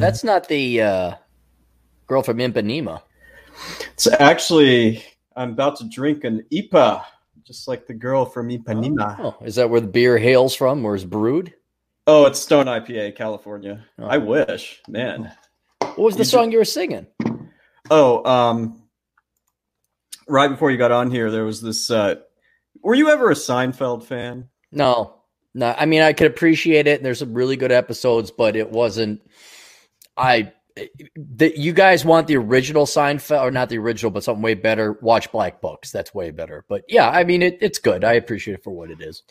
That's not the uh, girl from Ipanema. It's actually I'm about to drink an IPA, just like the girl from Ipanema. Oh, is that where the beer hails from, or is brewed? Oh, it's Stone IPA, California. Oh. I wish, man. What was the You song you were singing? Oh, um, right before you got on here, there was this. Uh, were you ever a Seinfeld fan? No, no. I mean, I could appreciate it. and There's some really good episodes, but it wasn't. I. The, you guys want the original Seinfeld, or not the original, but something way better? Watch Black Books. That's way better. But yeah, I mean, it, it's good. I appreciate it for what it is.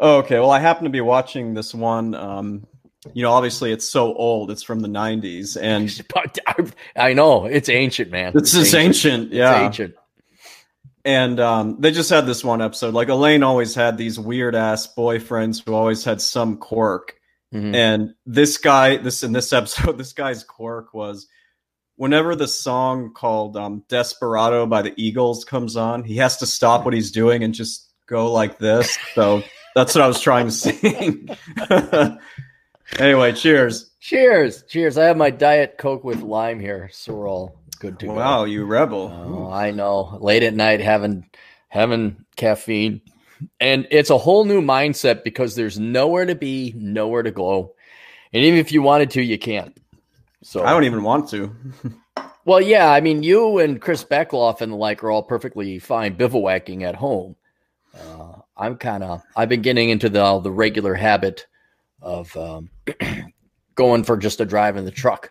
Okay. Well, I happen to be watching this one. Um, you know, obviously, it's so old. It's from the '90s, and I, know it's ancient, man. it's just ancient. It's Yeah, ancient. And um, they just had this one episode. Like Elaine always had these weird ass boyfriends who always had some quirk. Mhm. And this guy, this in this episode, this guy's quirk was whenever the song called um, "Desperado" by the Eagles comes on, he has to stop what he's doing and just go like this. So that's what I was trying to sing. anyway, cheers! Cheers, cheers. I have my diet coke with lime here, so we're all good to go. Wow, you rebel! Oh, I know. Late at night, having having caffeine, and it's a whole new mindset because there's nowhere to be, nowhere to go, and even if you wanted to, you can't. So I don't even want to. Well, yeah, I mean, you and Chris Beckloff and the like are all perfectly fine bivouacking at home. Uh, I'm kind of I've been getting into the the regular habit of um, going for just a drive in the truck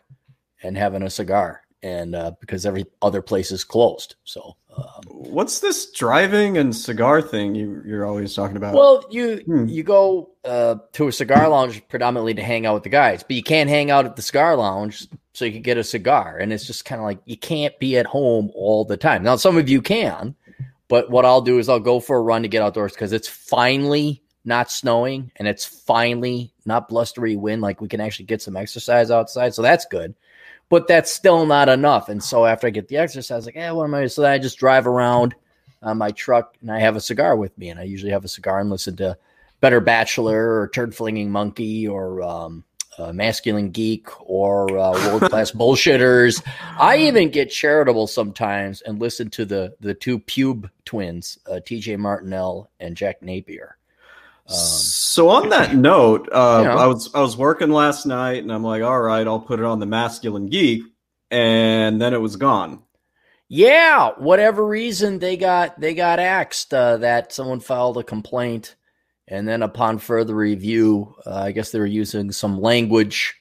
and having a cigar, and uh, because every other place is closed, so. Um, What's this driving and cigar thing you, you're always talking about? well, you Hmm. you go uh, to a cigar lounge predominantly to hang out with the guys, but you can't hang out at the cigar lounge so you can get a cigar, and it's just kind of like you can't be at home all the time. Now, some of you can, but what I'll do is I'll go for a run to get outdoors because it's finally not snowing and it's finally not blustery wind. Like we can actually get some exercise outside, so that's good. But that's still not enough. And so after I get the exercise, like, yeah, what am I? So then I just drive around on my truck and I have a cigar with me, and I usually have a cigar and listen to Better Bachelor or Turd Flinging Monkey or um, uh, Masculine Geek or uh, World Class Bullshitters. I even get charitable sometimes and listen to the the two pube twins, uh, T.J. Martinell and Jack Napier. Um, so on that note, uh, You know. I was I was working last night, and I'm like, all right, I'll put it on the masculine geek, and then it was gone. Yeah, whatever reason they got they got axed uh, that someone filed a complaint, and then upon further review, uh, I guess they were using some language.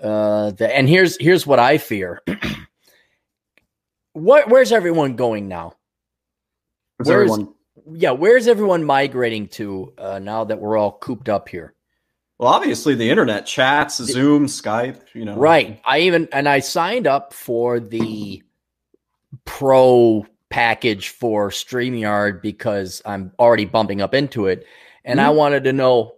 Uh, that, and here's here's what I fear. what where's everyone going now? Is Where's- everyone- Yeah, where's everyone migrating to uh, now that we're all cooped up here? well, obviously the internet, chats, Zoom, Skype, you know, Right. I even and I signed up for the pro package for StreamYard because I'm already bumping up into it. And I wanted to know,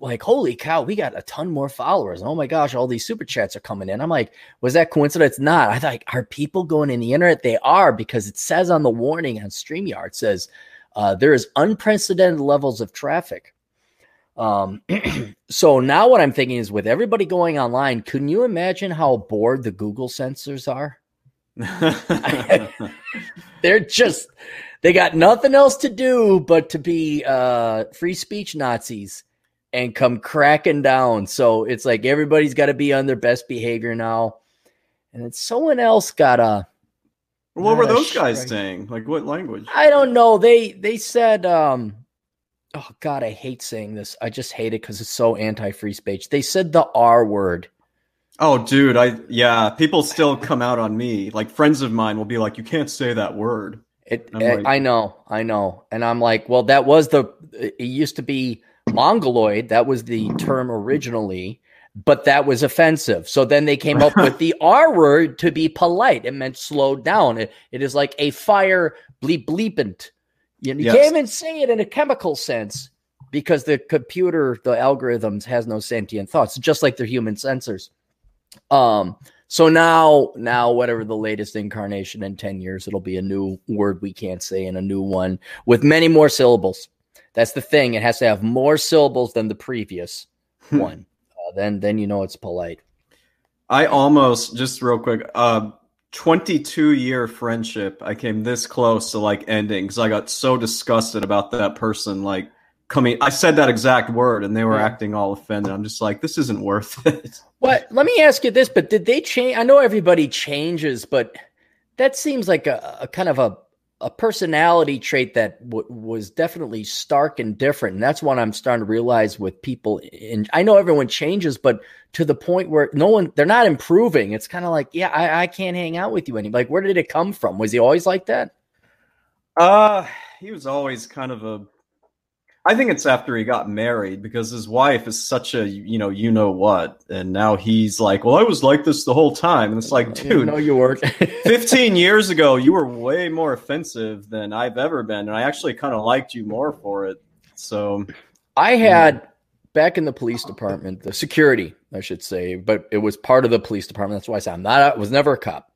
like, holy cow, we got a ton more followers. Oh my gosh, all these super chats are coming in. I'm like, was that coincidence? Not. I thought, are people going in the internet? They are because it says on the warning on StreamYard, it says uh, there is unprecedented levels of traffic. Um, so now what I'm thinking is with everybody going online, can you imagine how bored the Google censors are? They're just they got nothing else to do but to be uh free speech Nazis and come cracking down. So it's like everybody's got to be on their best behavior now. And then someone else got a what were those guys strike. saying? Like what language? I don't know. They they said um oh god, I hate saying this. I just hate it cuz it's so anti-free speech. They said the R word. Oh, dude, I yeah, people still come out on me. Like friends of mine will be like, "You can't say that word." It, I'm eh, like- I know, I know, and I'm like, well, that was the. It used to be mongoloid. That was the term originally, but that was offensive. So then they came up with the R word to be polite. It meant slowed down. It, it is like a fire bleep bleepant. You, you Yes. can't even say it in a chemical sense because the computer, the algorithms, has no sentient thoughts, just like their human censors. Um. So now, now whatever the latest incarnation in ten years, it'll be a new word we can't say and a new one with many more syllables. That's the thing; it has to have more syllables than the previous Hmm. one. Then then you know it's polite. I almost just real quick. Uh, 22 year friendship. I came this close to like ending because I got so disgusted about that person like coming. I said that exact word and they were Yeah. acting all offended. I'm just like, this isn't worth it. What? Let me ask you this, but did they change? I know everybody changes, but that seems like a, a kind of a, a personality trait that w- was definitely stark and different. And that's what I'm starting to realize with people. And I know everyone changes, but to the point where no one, they're not improving. It's kind of like, yeah, I, I can't hang out with you anymore. Like, where did it come from? Was he always like that? Uh, he was always kind of a. I think it's after he got married because his wife is such a you know you know what, and now he's like, well, I was like this the whole time, and it's like, dude, no, you weren't. 15 years ago, you were way more offensive than I've ever been, and I actually kind of liked you more for it. So, I had back in the police department, the security, I should say, but it was part of the police department. That's why I said I'm not. I was never a cop.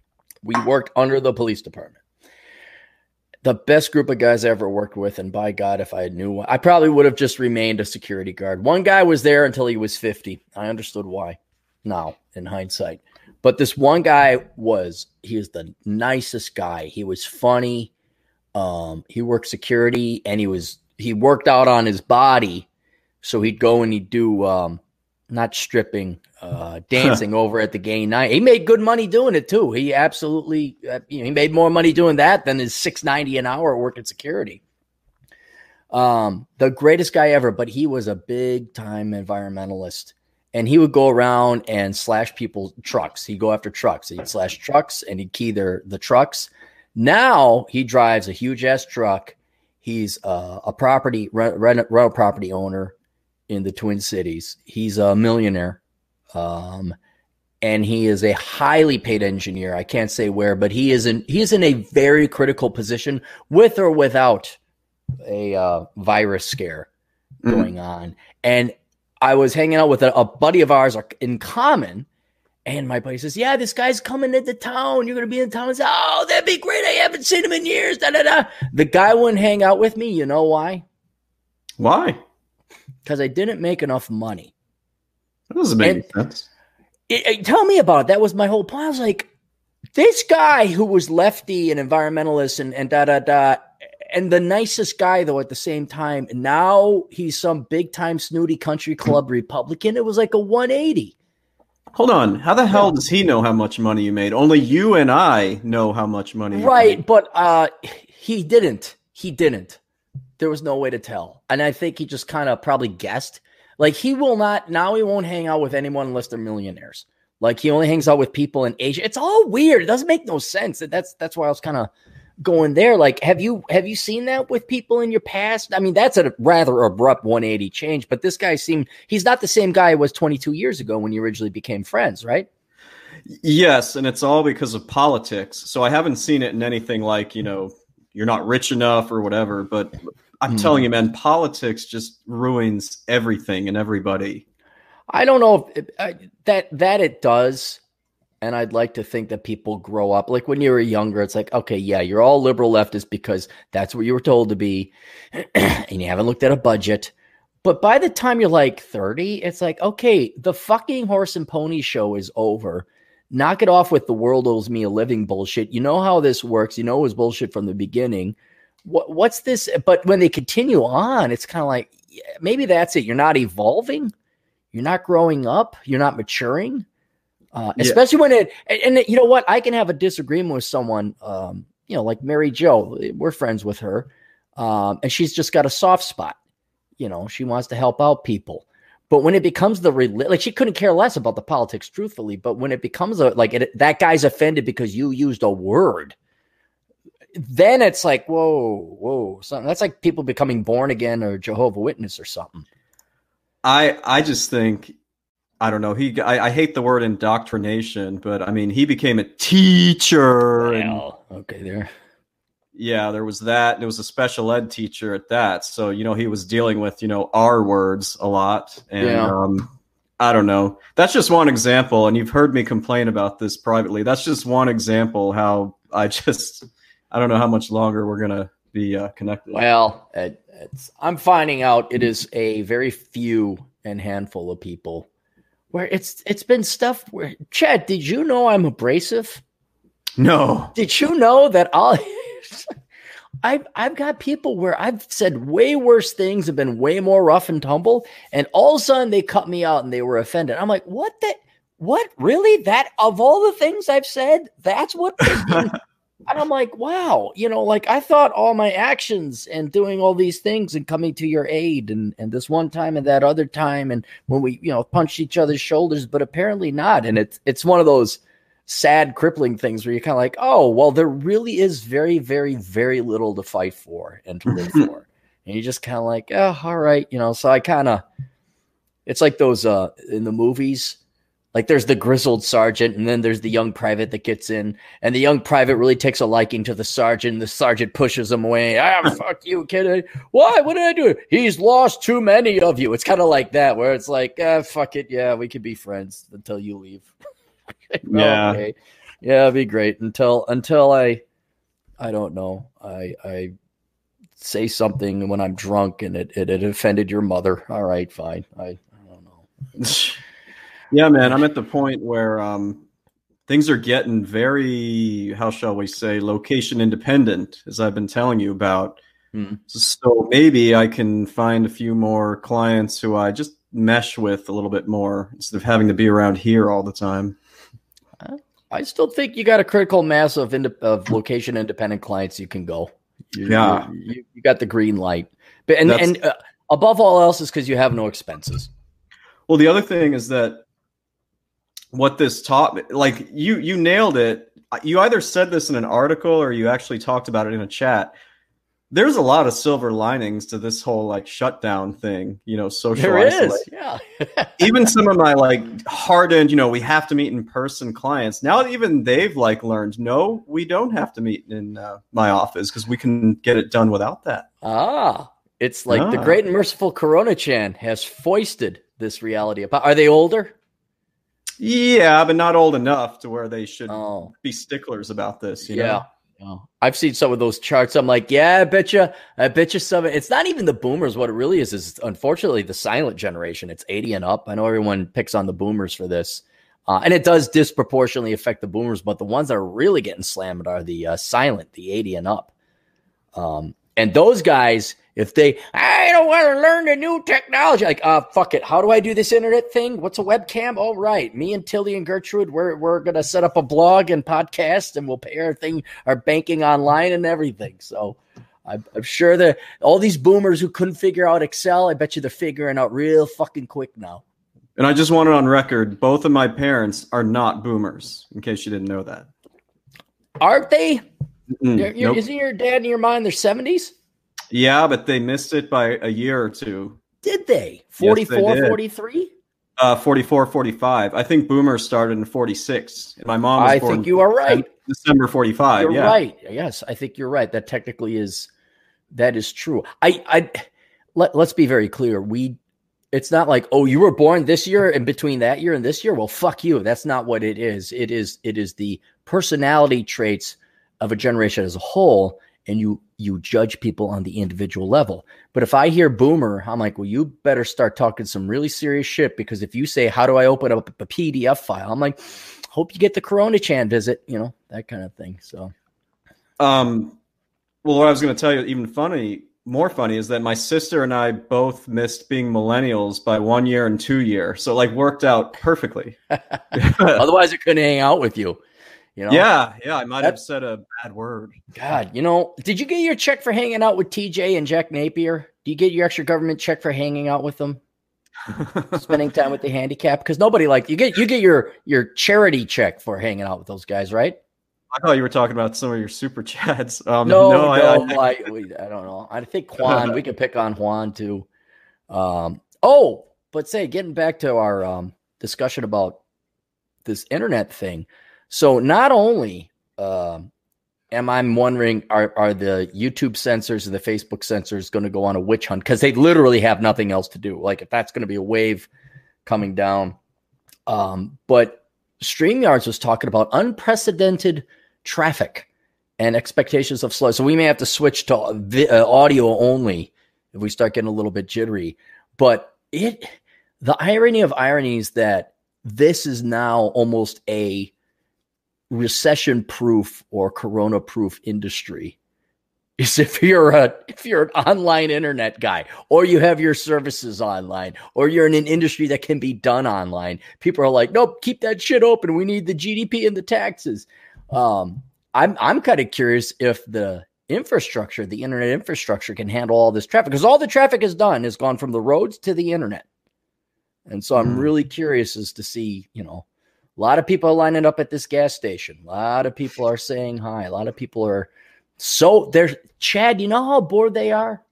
we worked under the police department. The best group of guys I ever worked with, and by God, if I knew, one, I probably would have just remained a security guard. One guy was there until he was 50. I understood why now in hindsight. But this one guy was he was the nicest guy. He was funny. Um, he worked security and he was he worked out on his body. So he'd go and he'd do um not stripping, uh dancing over at the gay night. He made good money doing it too. He absolutely uh, you know, he made more money doing that than his 690 an hour working security. Um the greatest guy ever, but he was a big time environmentalist and he would go around and slash people's trucks. He'd go after trucks. He'd slash trucks and he'd key their the trucks. Now he drives a huge ass truck. He's uh, a property rent, rent, rental property owner in the Twin Cities. He's a millionaire, um, and he is a highly paid engineer. I can't say where, but he is in he is in a very critical position, with or without a uh, virus scare Mhm. going on. And I was hanging out with a, a buddy of ours in common. And my buddy says, Yeah, this guy's coming into town. You're going to be in town. I said, Oh, that'd be great. I haven't seen him in years. Da, da, da. The guy wouldn't hang out with me. You know why? why? Because I didn't make enough money. That doesn't make And- sense. It- it- tell me about it. That was my whole point. I was like, this guy who was lefty and environmentalist and, and da da da, and the nicest guy though at the same time. Now he's some big time snooty country club Republican. It was like a 180. Hold on. How the hell does he know how much money you made? Only you and I know how much money you Right, but uh he didn't. He didn't. There was no way to tell. And I think he just kind of probably guessed. Like he will not now he won't hang out with anyone unless they're millionaires. Like he only hangs out with people in Asia. It's all weird. It doesn't make no sense. That's that's why I was kind of going there. Like, have you have you seen that with people in your past? I mean, that's a rather abrupt 180 change, but this guy seemed he's not the same guy he was 22 years ago when you originally became friends, right? Yes, and it's all because of politics. So I haven't seen it in anything like, you know, you're not rich enough or whatever, but I'm Hmm. telling you, man, politics just ruins everything and everybody. I don't know if it, I, that that it does, and I'd like to think that people grow up. Like when you were younger, it's like, okay, yeah, you're all liberal leftists because that's what you were told to be, and you haven't looked at a budget. But by the time you're like 30, it's like, okay, the fucking horse and pony show is over. Knock it off with the world owes me a living bullshit. You know how this works. You know it was bullshit from the beginning. What what's this? But when they continue on, it's kind of like maybe that's it. You're not evolving you're not growing up you're not maturing uh, Yeah. especially when it and, and you know what i can have a disagreement with someone um, you know like mary joe we're friends with her um, and she's just got a soft spot you know she wants to help out people but when it becomes the like she couldn't care less about the politics truthfully but when it becomes a like it, that guy's offended because you used a word then it's like whoa whoa something that's like people becoming born again or jehovah witness or something I I just think I don't know. He I, I hate the word indoctrination, but I mean he became a teacher. and- okay there yeah, there was that. There was a special ed teacher at that. So you know he was dealing with you know R words a lot, and Yeah. um, I don't know. That's just one example, and you've heard me complain about this privately. That's just one example how I just I don't know how much longer we're gonna be uh, connected. Well, it, it's, I'm finding out it is a very few and handful of people where it's it's been stuff where Chad, did you know I'm abrasive? No. Did you know that I'll I've I've got people where I've said way worse things have been way more rough and tumble, and all of a sudden they cut me out and they were offended. I'm like, what the what really? That of all the things I've said, that's what and I'm like, wow, you know, like I thought all my actions and doing all these things and coming to your aid and and this one time and that other time and when we, you know, punched each other's shoulders, but apparently not. And it's it's one of those sad, crippling things where you're kind of like, oh, well, there really is very, very, very little to fight for and to live for. And you're just kind of like, oh, all right, you know. So I kind of, it's like those uh in the movies. Like there's the grizzled sergeant, and then there's the young private that gets in, and the young private really takes a liking to the sergeant. The sergeant pushes him away. Ah, fuck you, kid. Why? What did I do? He's lost too many of you. It's kind of like that, where it's like, ah, fuck it, yeah, we could be friends until you leave. Yeah. okay. Yeah, it'd be great until until I I don't know. I I say something when I'm drunk and it, it, it offended your mother. All right, fine. I, I don't know. yeah, man, I'm at the point where um things are getting very how shall we say location independent as I've been telling you about. Hmm. So maybe I can find a few more clients who I just mesh with a little bit more instead of having to be around here all the time. I still think you got a critical mass of ind- of location independent clients you can go. You, Yeah. you, you, you got the green light, but and That's- and uh, above all else is because you have no expenses. Well, the other thing is that what this taught, like you, you nailed it. You either said this in an article or you actually talked about it in a chat. There's a lot of silver linings to this whole like shutdown thing, you know, social There is, yeah. even some of my like hardened, you know, we have to meet in person clients. Now even they've like learned, no, we don't have to meet in uh, my office because we can get it done without that. Ah, it's like the Ah. great and merciful Corona Chan has foisted this reality. About are they older? Yeah, but not old enough to where they should Oh, be sticklers about this. You yeah. know? Yeah. I've seen some of those charts. I'm like, yeah, I bet you, I bet you some. Of. It's not even the boomers. What it really is is unfortunately the silent generation. It's 80 and up. I know everyone picks on the boomers for this, uh, and it does disproportionately affect the boomers. But the ones that are really getting slammed are the uh, silent, the 80 and up. Um, and those guys, if they, I don't want to learn the new technology, like, uh, fuck it. How do I do this internet thing? What's a webcam? All right. Me and Tilly and Gertrude, we're, we're going to set up a blog and podcast and we'll pay our thing, our banking online and everything. So I'm, I'm sure that all these boomers who couldn't figure out Excel, I bet you they're figuring out real fucking quick now. And I just want it on record: both of my parents are not boomers. In case you didn't know that. Aren't they? Mm, You're- you're- nope. Isn't your dad and your mom in their 70s? Yeah, but they missed it by a year or two. Did they? Yes, they 44, did. 43? Uh, 44, 45. I think boomers started in 46. And my mom was I born think you are right. December 45. You're yeah. right. Yes, I think you're right. That technically is that is true. I I let let's be very clear. We it's not like, oh, you were born this year and between that year and this year. Well, fuck you. That's not what it is. It is it is the personality traits of a generation as a whole, and you you judge people on the individual level. But if I hear boomer, I'm like, well, you better start talking some really serious shit because if you say, how do I open up a PDF file? I'm like, hope you get the Corona Chan visit, you know, that kind of thing. So Um, well, what I was going to tell you, even funny, more funny, is that my sister and I both missed being millennials by one year and two year. So, like, worked out perfectly. otherwise I couldn't hang out with you. You know? Yeah, yeah. I might have said a bad word. God, you know, did you get your check for hanging out with TJ and Jack Napier? Do you get your extra government check for hanging out with them, spending time with the handicap? Because nobody like you get you get your your charity check for hanging out with those guys, right? I thought you were talking about some of your super chats. Um, No, no, no, I, I, like, we- I don't know. I think Juan. we could pick on Juan too. Um, oh, but say getting back to our um, discussion about this internet thing. So not only um, am I wondering are are the YouTube censors and the Facebook censors going to go on a witch hunt because they literally have nothing else to do. Like if that's going to be a wave coming down. Um, but StreamYards was talking about unprecedented traffic and expectations of slow. So we may have to switch to vi- uh, audio only if we start getting a little bit jittery. But it, the irony of ironies that this is now almost a recession proof or corona proof industry is if you're a if you're an online internet guy or you have your services online or you're in an industry that can be done online people are like nope keep that shit open. We need the gdp and the taxes. Um i'm i'm kind of curious if the infrastructure the internet infrastructure can handle all this traffic because all the traffic is done has gone from the roads to the internet. And so i'm Mm. really curious as to see you know a lot of people are lining up at this gas station a lot of people are saying hi a lot of people are so they're Chad, you know how bored they are?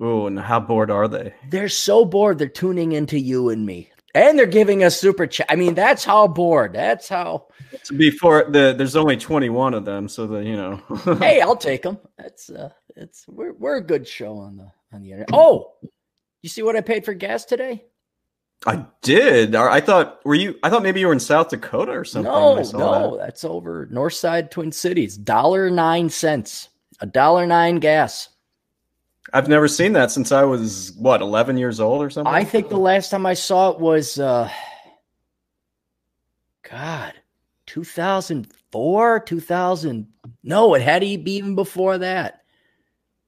Oh, and how bored are they? They're so bored they're tuning into you and me. And they're giving us super chat. I mean, that's how bored. That's how To be the there's only 21 of them, so that you know. Hey, I'll take them. That's uh it's we're we're a good show on the on the internet. Oh, you see what I paid for gas today? I did. I thought were you? I thought maybe you were in South Dakota or something. no, no, that. that's over North Side Twin Cities. Dollar nine cents. A dollar nine gas. I've never seen that since I was what 11 years old or something. I think the last time I saw it was uh God, 2004, 2000. No, it had to be even before that.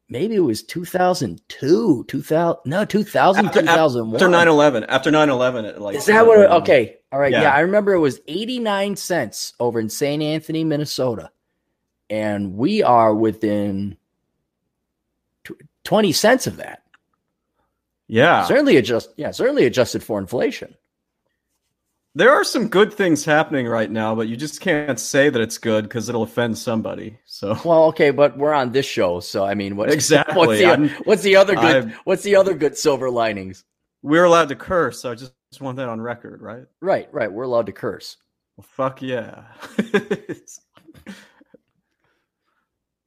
Maybe it was 2002, 2000. No, 2000, After- 2001. after 9/11. After 9/11, like Is that what? It, okay, all right. Yeah. Yeah. I remember it was 89 cents over in St. Anthony, Minnesota, and we are within 20 cents of that. Yeah, Certainly adjust. Yeah, certainly adjusted for inflation. There are some good things happening right now, but you just can't say that it's good because it'll offend somebody. So Well, okay, but we're on this show, so I mean, what Exactly. What's the, what's the other good? I'm- what's the other good silver linings? we're allowed to curse. So I just, just want that on record, right? Right, right. We're allowed to curse. Well, fuck yeah.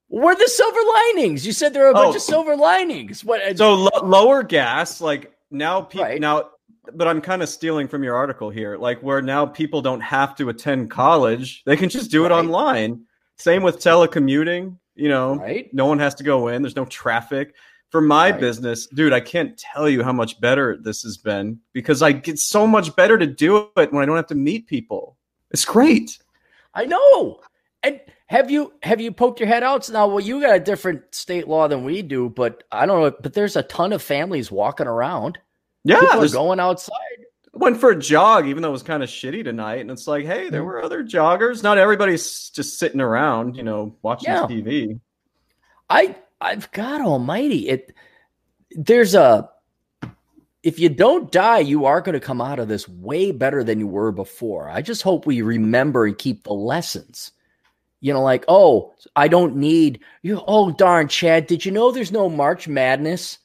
We're the silver linings. You said there are a bunch Oh. of silver linings. What? Uh, so lo- lower gas, like now, people Right. now, but I'm kind of stealing from your article here, like where now people don't have to attend college; they can just do it Right. online. Same with telecommuting. You know, right. no one has to go in. There's no traffic. For my Right. business, dude, I can't tell you how much better this has been because I get so much better to do it when I don't have to meet people. It's great. I know. And have you have you poked your head out now? Well, you got a different state law than we do, but I don't know. But there's a ton of families walking around. Yeah, People are going outside. went for a jog, even though it was kind of shitty tonight. And it's like, hey, there mm. were other joggers. Not everybody's just sitting around, you know, watching Yeah. TV. I I've God Almighty. It there's a if you don't die, you are going to come out of this way better than you were before. I just hope we remember and keep the lessons. You know, like, oh, I don't need you. Oh, darn, Chad, did you know there's no March Madness?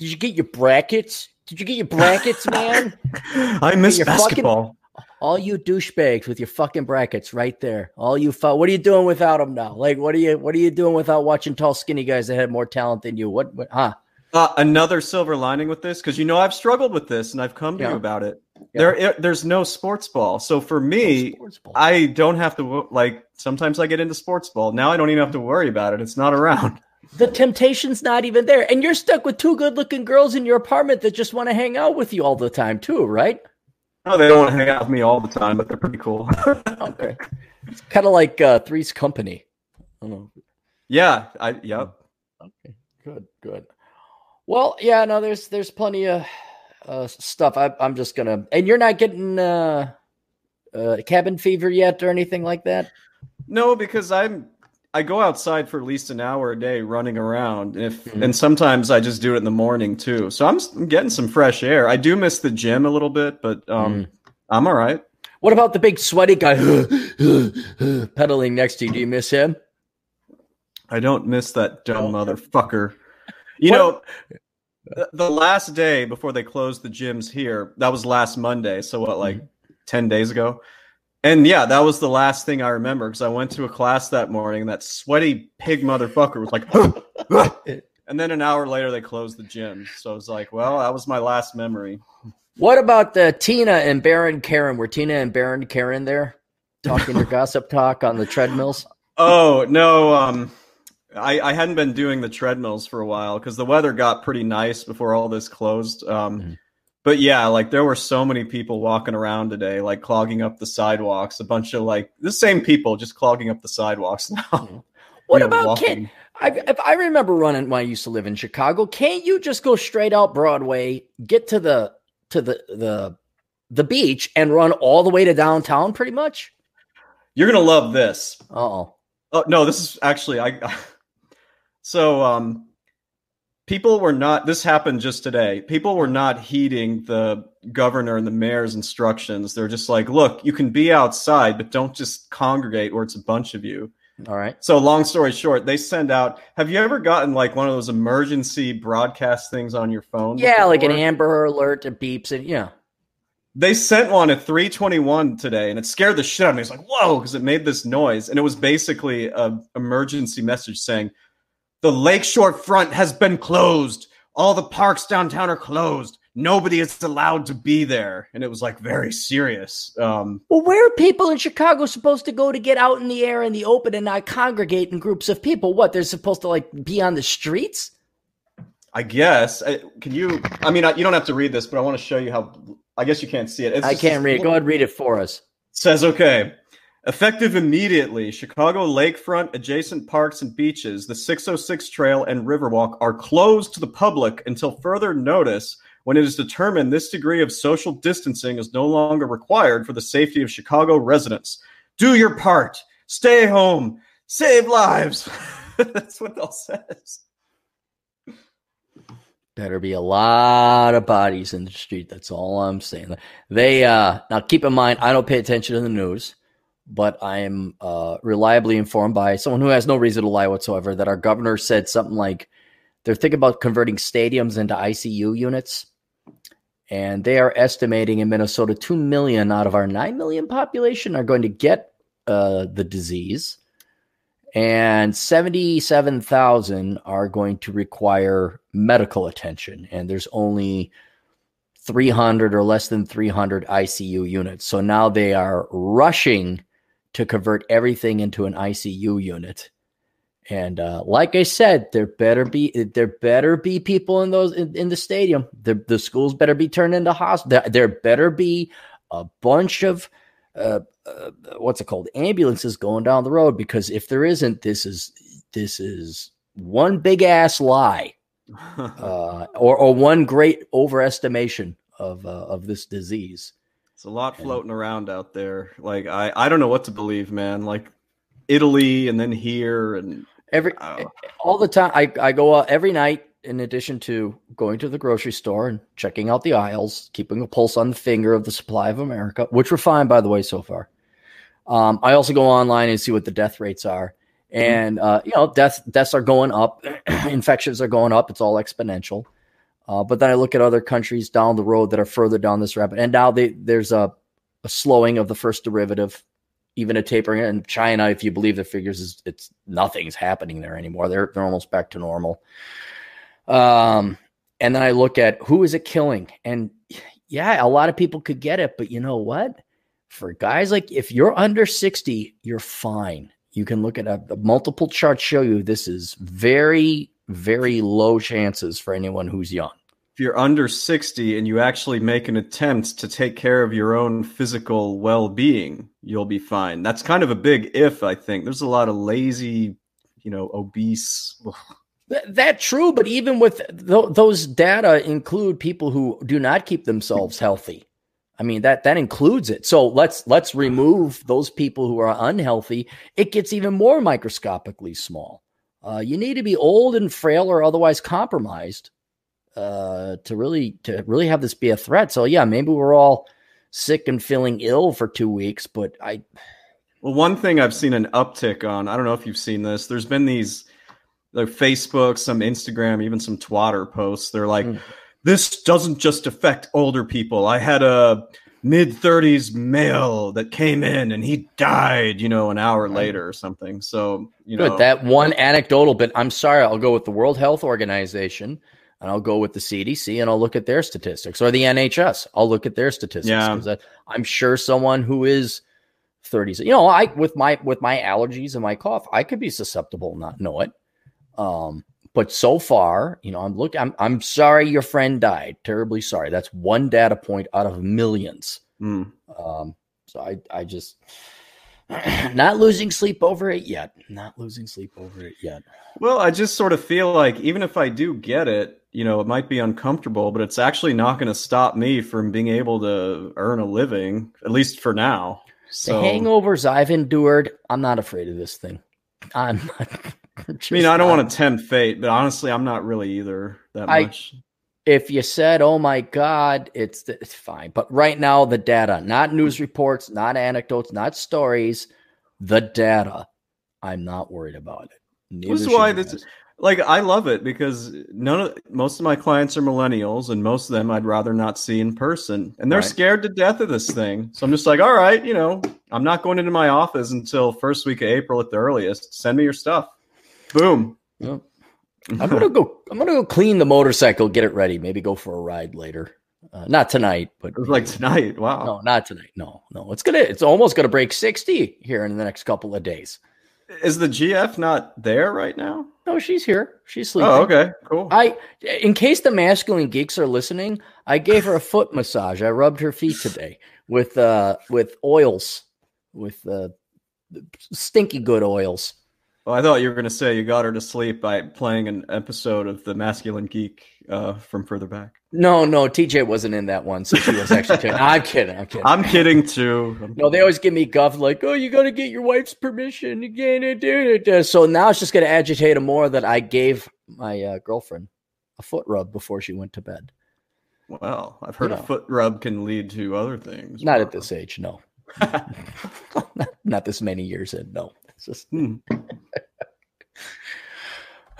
Did you get your brackets? Did you get your brackets, man? I miss you're fucking- basketball. All you douchebags with your fucking brackets right there. All you fu- what are you doing without them now? Like what are you what are you doing without watching tall skinny guys that had more talent than you? What, what huh? Uh, another silver lining with this, because you know I've struggled with this and I've come to Yeah. you about it. Yeah. There, there's no sports ball, so for me, Sports ball. I don't have to like. Sometimes I get into sports ball. Now I don't even have to worry about it. It's not around. The temptation's not even there. And you're stuck with two good looking girls in your apartment that just want to hang out with you all the time, too, right? No, they don't want to hang out with me all the time, but they're pretty cool. Okay. it's kind of like uh, Three's Company. I don't know. yeah, I yep. Okay, good, good. Well, yeah, no, there's there's plenty of uh, stuff. I, I'm just gonna, and you're not getting uh, uh, cabin fever yet or anything like that. No, because I'm I go outside for at least an hour a day running around. And if Mhm. and sometimes I just do it in the morning too. So I'm, I'm getting some fresh air. I do miss the gym a little bit, but um I'm all right. What about the big sweaty guy pedaling next to you? Do you miss him? I don't miss that dumb motherfucker. You What- know, the, the last day before they closed the gyms here, that was last Monday. So what, like 10 days ago? And yeah, that was the last thing I remember because I went to a class that morning and that sweaty pig motherfucker was like, and then an hour later they closed the gym. So I was like, well, that was my last memory. What about the Tina and Baron Karen? Were Tina and Baron Karen there talking their gossip talk on the treadmills? Oh no, um, I, I hadn't been doing the treadmills for a while because the weather got pretty nice before all this closed. Um, Mhm. But yeah, like there were so many people walking around today, like clogging up the sidewalks. A bunch of like the same people just clogging up the sidewalks now. What you know, about can I, if I remember running when I used to live in Chicago, can't you just go straight out Broadway, get to the to the the the beach, and run all the way to downtown? Pretty much. You're gonna love this. Oh. Oh no, this is actually I. so um, people were not this happened just today people were not heeding the governor and the mayor's instructions. They're just like look you can be outside but don't just congregate where it's a bunch of you. All right. So long story short they send out have you ever gotten like one of those emergency broadcast things on your phone yeah before? like an amber alert that beeps and yeah. They sent one at 321 today and it scared the shit out of me. It's like whoa because it made this noise and it was basically a emergency message saying the lakeshore front has been closed. All the parks downtown are closed. Nobody is allowed to be there. And it was like very serious. Um, well, where are people in Chicago supposed to go to get out in the air in the open and not congregate in groups of people? What, they're supposed to like be on the streets? I guess. Can you? I mean, you don't have to read this, but I want to show you how. I guess you can't see it. It's I can't read it. Go ahead, read it for us. Says okay. Effective immediately, Chicago lakefront, adjacent parks and beaches, the 606 Trail, and Riverwalk are closed to the public until further notice when it is determined this degree of social distancing is no longer required for the safety of Chicago residents. Do your part. Stay home. Save lives. That's what they'll says. Better be a lot of bodies in the street. That's all I'm saying. They uh now keep in mind I don't pay attention to the news but I am uh, reliably informed by someone who has no reason to lie whatsoever that our governor said something like they're thinking about converting stadiums into ICU units. And they are estimating in Minnesota 2 million out of our 9 million population are going to get uh, the disease. And 77,000 are going to require medical attention. And there's only 300 or less than 300 ICU units. So now they are rushing to convert everything into an ICU unit. And uh, like I said, there better be there better be people in those in, in the stadium. The, the schools better be turned into hospitals. There, there better be a bunch of uh, uh, what's it called ambulances going down the road because if there isn't, this is this is one big ass lie, uh, or or one great overestimation of uh, of this disease. It's a lot floating around out there. Like I, I don't know what to believe, man. Like Italy and then here and every all the time. I, I go out every night in addition to going to the grocery store and checking out the aisles, keeping a pulse on the finger of the supply of America, which we're fine by the way so far. Um, I also go online and see what the death rates are, mm-hmm. and uh, you know, deaths deaths are going up, infections are going up. It's all exponential. Uh, but then I look at other countries down the road that are further down this rapid, and now they, there's a, a slowing of the first derivative, even a tapering. And China, if you believe the figures, is it's nothing's happening there anymore. They're they're almost back to normal. Um, and then I look at who is it killing, and yeah, a lot of people could get it, but you know what? For guys like if you're under sixty, you're fine. You can look at a, a multiple charts show you this is very very low chances for anyone who's young you're under 60 and you actually make an attempt to take care of your own physical well-being you'll be fine. That's kind of a big if i think. There's a lot of lazy you know obese that, that true but even with th- those data include people who do not keep themselves healthy. I mean that that includes it. So let's let's remove those people who are unhealthy. It gets even more microscopically small. Uh, you need to be old and frail or otherwise compromised uh, to really to really have this be a threat. So yeah, maybe we're all sick and feeling ill for two weeks, but I. Well, one thing I've seen an uptick on. I don't know if you've seen this. There's been these like Facebook, some Instagram, even some Twitter posts. They're like, mm. this doesn't just affect older people. I had a mid 30s male that came in and he died, you know, an hour right. later or something. So, you know, that one anecdotal bit. I'm sorry, I'll go with the World Health Organization and I'll go with the CDC and I'll look at their statistics or the NHS. I'll look at their statistics. Yeah. I'm sure someone who is 30s, you know, I with my with my allergies and my cough, I could be susceptible, not know it. Um, but so far, you know, I'm look. I'm I'm sorry your friend died. Terribly sorry. That's one data point out of millions. Mm. Um, so I I just not losing sleep over it yet. Not losing sleep over it yet. Well, I just sort of feel like even if I do get it, you know, it might be uncomfortable, but it's actually not going to stop me from being able to earn a living, at least for now. So, the hangovers I've endured, I'm not afraid of this thing. I'm. Not, I mean, I don't want to tempt fate, but honestly, I'm not really either that I- much. if you said, "Oh my God," it's it's fine. But right now, the data, not news reports, not anecdotes, not stories, the data. I'm not worried about it. Neither This is why this guys. Like I love it because none of most of my clients are millennials, and most of them I'd rather not see in person, and they're Right. scared to death of this thing. So I'm just like, all right, you know, I'm not going into my office until first week of April at the earliest. Send me your stuff. Boom. Yep. I'm gonna go. I'm gonna go clean the motorcycle, get it ready. Maybe go for a ride later. Uh, not tonight, but It was like tonight. Wow. no, not tonight. No, no. It's gonna. It's almost gonna break sixty here in the next couple of days. Is the GF not there right now? No, she's here. She's sleeping. Oh, okay, cool. I, in case the masculine geeks are listening, I gave her a foot massage. I rubbed her feet today with uh with oils, with uh stinky good oils. Well, I thought you were going to say you got her to sleep by playing an episode of the Masculine Geek uh, from further back. No, no, TJ wasn't in that one, so she was actually. Doing, I'm kidding. I'm kidding. I'm kidding too. I'm no, they always give me guff like, "Oh, you got to get your wife's permission." You can't do it. So now it's just going to agitate her more that I gave my uh, girlfriend a foot rub before she went to bed. Well, I've heard You a foot rub can lead to other things. Not at this age, no. not, not this many years in, no. It's just Hmm.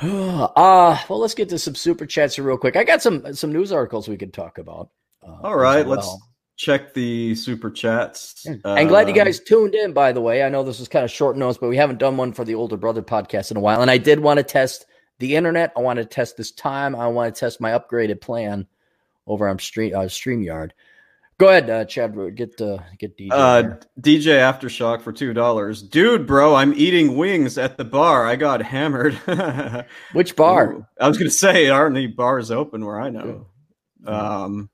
uh well let's get to some super chats here real quick. I got some some news articles we could talk about. Uh, All right, as let's check the super chats. I'm glad you Um, guys tuned in, by the way. I know this was kind of short notes, but we haven't done one for the older brother podcast in a while. And I did want to test the internet. I want to test this time. I want to test my upgraded plan over on Stream uh, StreamYard. Go ahead, uh, Chad. Get uh, get DJ. Uh. DJ Aftershock for two dollars, dude, bro. I'm eating wings at the bar. I got hammered. Which bar? Ooh. I was gonna say, aren't any bars open where I know? Um,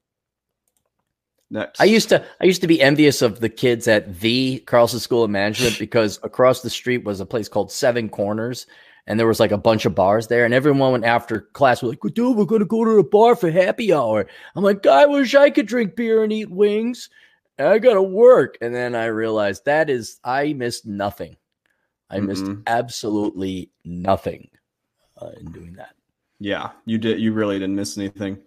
next, I used to I used to be envious of the kids at the Carlson School of Management because across the street was a place called Seven Corners, and there was like a bunch of bars there, and everyone went after class was like, "Dude, we're gonna go to the bar for happy hour." I'm like, "I wish I could drink beer and eat wings. I gotta work." And then I realized that is I missed nothing. I missed Mhm. absolutely nothing uh, in doing that. Yeah, you did. You really didn't miss anything.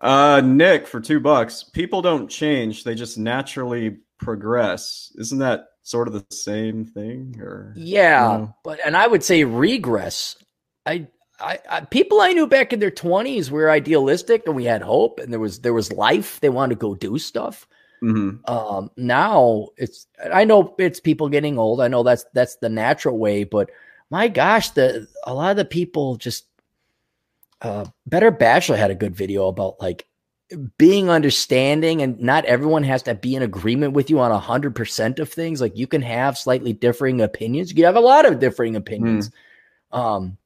Uh, Nick for two bucks. People don't change; they just naturally progress. Isn't that sort of the same thing? Or Yeah, No. but and I would say regress. I, I, I people I knew back in their twenties were idealistic and we had hope and there was there was life. They wanted to go do stuff. Mhm. Um, now it's I know it's people getting old. I know that's that's the natural way, but my gosh, the a lot of the people just uh Better Bachelor had a good video about like being understanding and not everyone has to be in agreement with you on a hundred percent of things. Like you can have slightly differing opinions. You can have a lot of differing opinions. Um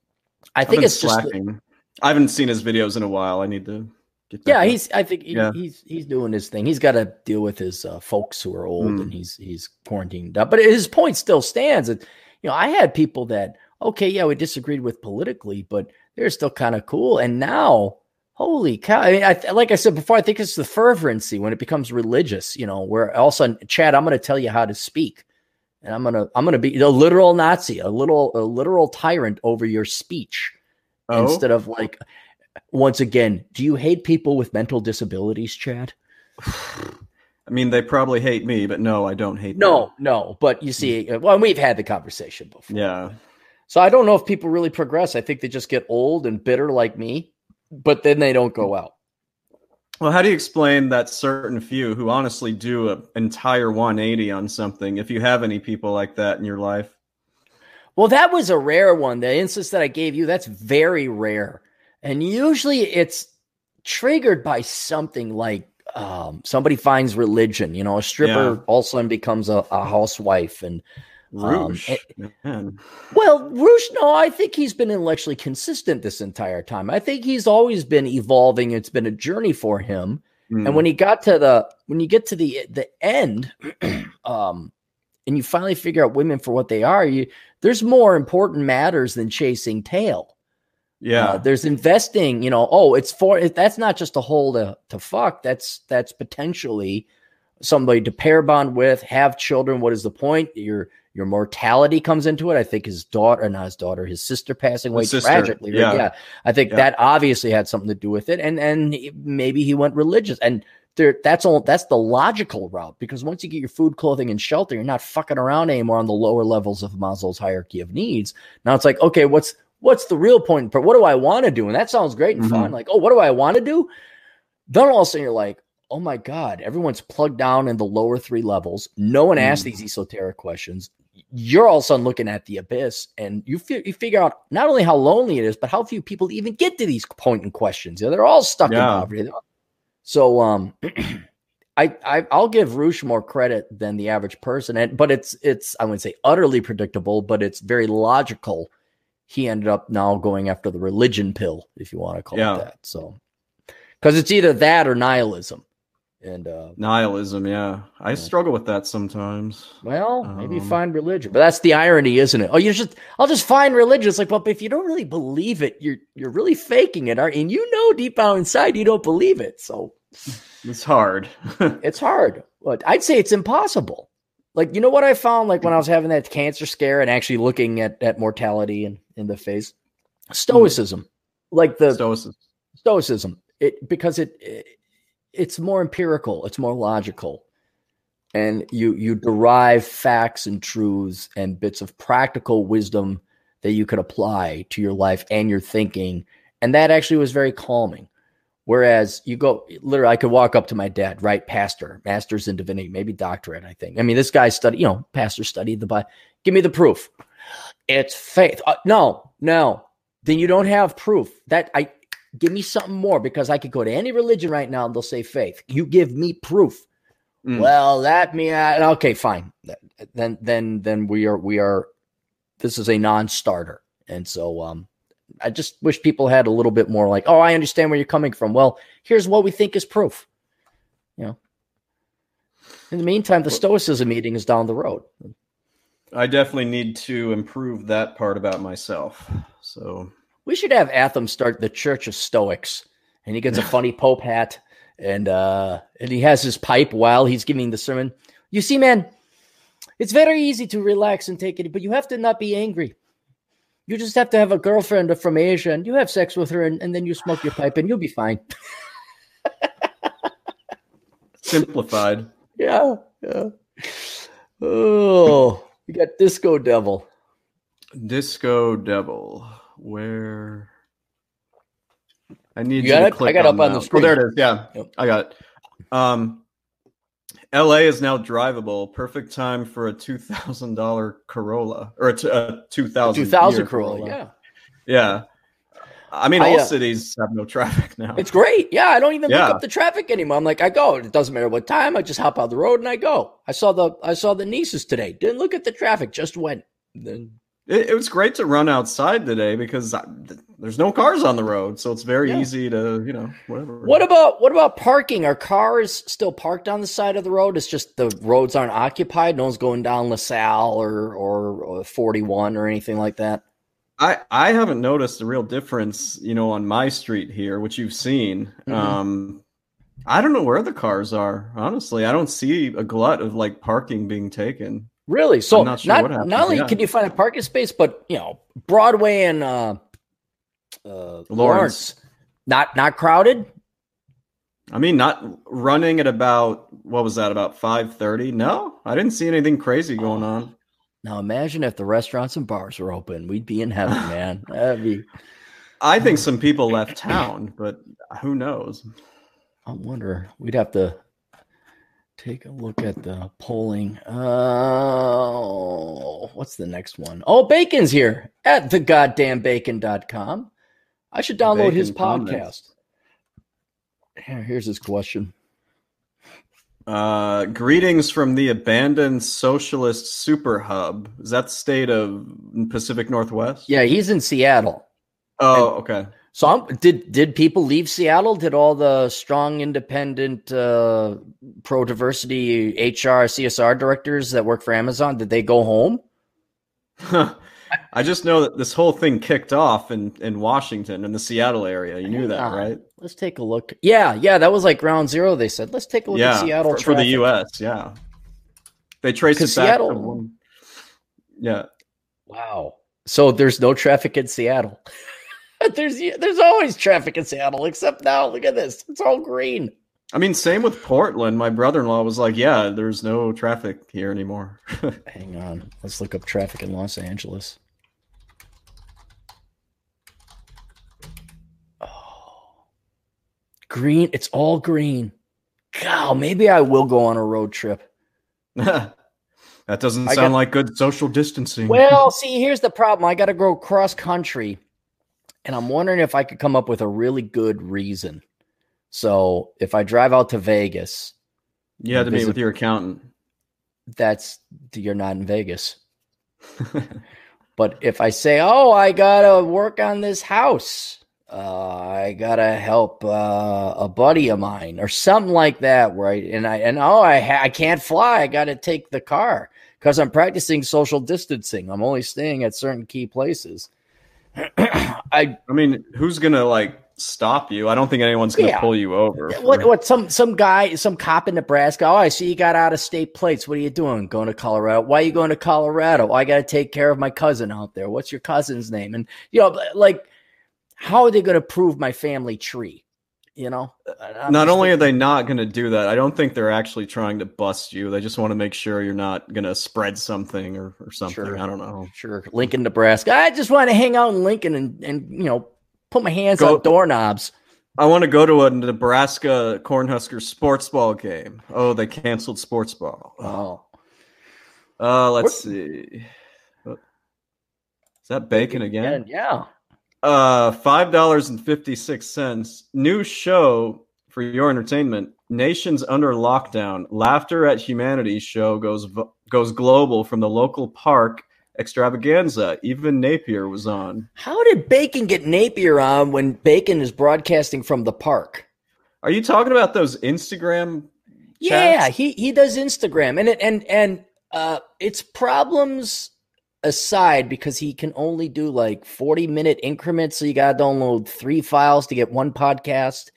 I think it's just i haven't seen his videos in a while. I need to get. yeah, up. he's. I think he, Yeah. he's he's doing his thing. He's got to deal with his uh, folks who are old, Mm. and he's he's quarantined up. But his point still stands. That you know, I had people that okay, yeah, we disagreed with politically, but they're still kind of cool. And now, holy cow! I mean, I, like I said before, I think it's the fervency when it becomes religious. You know, where all of a sudden, Chad, I'm going to tell you how to speak, and I'm gonna I'm gonna be a literal Nazi, a little a literal tyrant over your speech Oh, instead of like once again do you hate people with mental disabilities chad I mean, they probably hate me, but no, I don't hate. no no but you see uh, well we've had the conversation before. Yeah. so i don't know if people really progress i think they just get old and bitter like me but then they don't go out Well, how do you explain that certain few who honestly do an entire 180 on something? If you have any people like that in your life, well that was a rare one the instance that i gave you that's very rare and usually it's triggered by something like um, somebody finds religion you know a stripper Yeah. all of a sudden becomes a, a housewife and Roosh. Um, well, Roosh, no, I think he's been intellectually consistent this entire time. I think he's always been evolving. It's been a journey for him. Mm. And when he got to the when you get to the the end, um, and you finally figure out women for what they are, you there's more important matters than chasing tail. Yeah, uh, there's investing. You know, oh, it's for that's not just a hole to to fuck. That's that's potentially somebody to pair bond with, have children. What is the point? Your your mortality comes into it. I think his daughter, not his daughter, his sister passing away sister, tragically. Yeah. yeah. I think yeah. that obviously had something to do with it. And and maybe he went religious. And there, that's all. That's the logical route because once you get your food, clothing, and shelter, you're not fucking around anymore on the lower levels of Maslow's hierarchy of needs. Now it's like, okay, what's what's the real point? But what do I want to do? And that sounds great and mm-hmm. fun. Like, oh, what do I want to do? Then all of a sudden you're like, oh my god, everyone's plugged down in the lower three levels. No one mm. asks these esoteric questions you're all of a sudden looking at the abyss and you feel you figure out not only how lonely it is, but how few people even get to these pointing questions. You know, they're all stuck yeah. in poverty. So um I, I I'll give Roosh more credit than the average person, and but it's it's I wouldn't say utterly predictable, but it's very logical. He ended up now going after the religion pill, if you want to call yeah. it that. So because it's either that or nihilism and uh, nihilism. Yeah, I yeah. struggle with that sometimes. Well, maybe um, find religion, but that's the irony, isn't it? Oh, you just I'll just find religion. It's like, well, if you don't really believe it, you're you're really faking it, aren't you? And you know deep down inside you don't believe it. So it's hard. it's hard. But I'd say it's impossible. Like you know what I found, like when I was having that cancer scare and actually looking at at mortality and in the face, stoicism, mm. like the stoicism, stoicism. It because it, it it's more empirical, it's more logical. And you you derive facts and truths and bits of practical wisdom that you could apply to your life and your thinking. And that actually was very calming. Whereas you go literally, I could walk up to my dad, right? Pastor, master's in divinity, maybe doctorate, I think. I mean, this guy studied, you know, pastor studied the Bible. Give me the proof. It's faith. Uh, no, no. Then you don't have proof. That I Give me something more because I could go to any religion right now and they'll say faith. You give me proof. Mm. Well, that me uh, okay, fine. Then then then we are we are this is a non-starter. And so um I just wish people had a little bit more like, "Oh, I understand where you're coming from." Well, here's what we think is proof. You know. In the meantime, the stoicism meeting is down the road. I definitely need to improve that part about myself. So we should have Atham start the Church of Stoics, and he gets a funny Pope hat, and uh, and he has his pipe while he's giving the sermon. You see, man, it's very easy to relax and take it, but you have to not be angry. You just have to have a girlfriend from Asia, and you have sex with her, and, and then you smoke your pipe, and you'll be fine. Simplified. Yeah, yeah. Oh, we got Disco Devil. Disco Devil where I need you, got it? I got up on the screen. Oh, there it is. Yeah, yep. I got it. Um, LA is now drivable. Perfect time for a two thousand dollar Corolla or a, t- a two thousand. Two thousand Corolla. Corolla. Yeah. Yeah. I mean, all I, uh, cities have no traffic now. It's great. Yeah, I don't even yeah. pick up the traffic anymore. I'm like, I go. It doesn't matter what time. I just hop out the road and I go. I saw the I saw the nieces today. Didn't look at the traffic. Just went. Then it, it, was great to run outside today because I, there's no cars on the road, so it's very yeah. easy to you know whatever. What about what about parking? Are cars still parked on the side of the road? It's just the roads aren't occupied. No one's going down LaSalle or or, or 41 or anything like that. I I haven't noticed a real difference, you know, on my street here, which you've seen. Mm-hmm. Um, I don't know where the cars are. Honestly, I don't see a glut of like parking being taken. Really? So not, sure not, not, only yeah. can you find a parking space, but you know Broadway and uh, uh, Lawrence. Lawrence, not not crowded. I mean, not running at about what was that about five thirty? No, I didn't see anything crazy going oh. on. Now imagine if the restaurants and bars were open. We'd be in heaven, man. That'd be. I think some people left town, but who knows? I wonder. We'd have to take a look at the polling. Oh, what's the next one? Oh, Bacon's here at thegoddamnbacon.com. I should download Bacon his podcast. Here, here's his question. Uh, greetings from the abandoned socialist super hub. Is that the state of Pacific Northwest? Yeah, he's in Seattle. Oh, okay. So I'm, did did people leave Seattle? Did all the strong, independent, uh, pro diversity HR CSR directors that work for Amazon did they go home? I just know that this whole thing kicked off in in Washington in the Seattle area. You knew that, right? Let's take a look. Yeah, yeah, that was like ground zero. They said, let's take a look yeah, at Seattle for, for the. U.S. Yeah, they trace it back Seattle- to one. Yeah, Wow. So there's no traffic in Seattle. there's there's always traffic in Seattle, except now. Look at this. It's all green. I mean, same with Portland. My brother-in-law was like, "Yeah, there's no traffic here anymore." Hang on. Let's look up traffic in Los Angeles. Oh. Green. It's all green. God, maybe I will go on a road trip. that doesn't sound got- like good social distancing. Well, see, here's the problem. I got to go cross country, and I'm wondering if I could come up with a really good reason. So if I drive out to Vegas, you had to meet with your accountant. that's you're not in Vegas. But if I say, "Oh, I gotta work on this house," uh, I gotta help uh, a buddy of mine or something like that, right? And I and oh, I ha- I can't fly. I gotta take the car because I'm practicing social distancing. I'm only staying at certain key places. I I mean, who's gonna like stop you? I don't think anyone's gonna Yeah. pull you over. for- what what some some guy some cop in Nebraska. Oh, I see you got out of state plates. What are you doing? Going to Colorado? Why are you going to Colorado? I got to take care of my cousin out there. What's your cousin's name? And you know, like, how are they going to prove my family tree? You know, uh, uh, I'm Not just only are they not going to do that, I don't think they're actually trying to bust you. They just want to make sure you're not going to spread something or, or something. Sure. I don't know. sure Lincoln, Nebraska. I just want to hang out in Lincoln and and you know put my hands Go- on doorknobs. I want to go to a Nebraska Cornhusker sports ball game. Oh, they canceled sports ball. Oh, Uh, let's see. Uh, is that bacon again? yeah. Uh, five dollars and fifty six cents. New show for your entertainment. Nations under lockdown. Laughter at Humanity show goes goes global from the local park extravaganza. Even Napier was on. How did Bacon get Napier on when Bacon is broadcasting from the park? Are you talking about those Instagram? Yeah, he he does Instagram, and it and and uh, it's problems aside because he can only do like forty minute increments, so you got to download three files to get one podcast.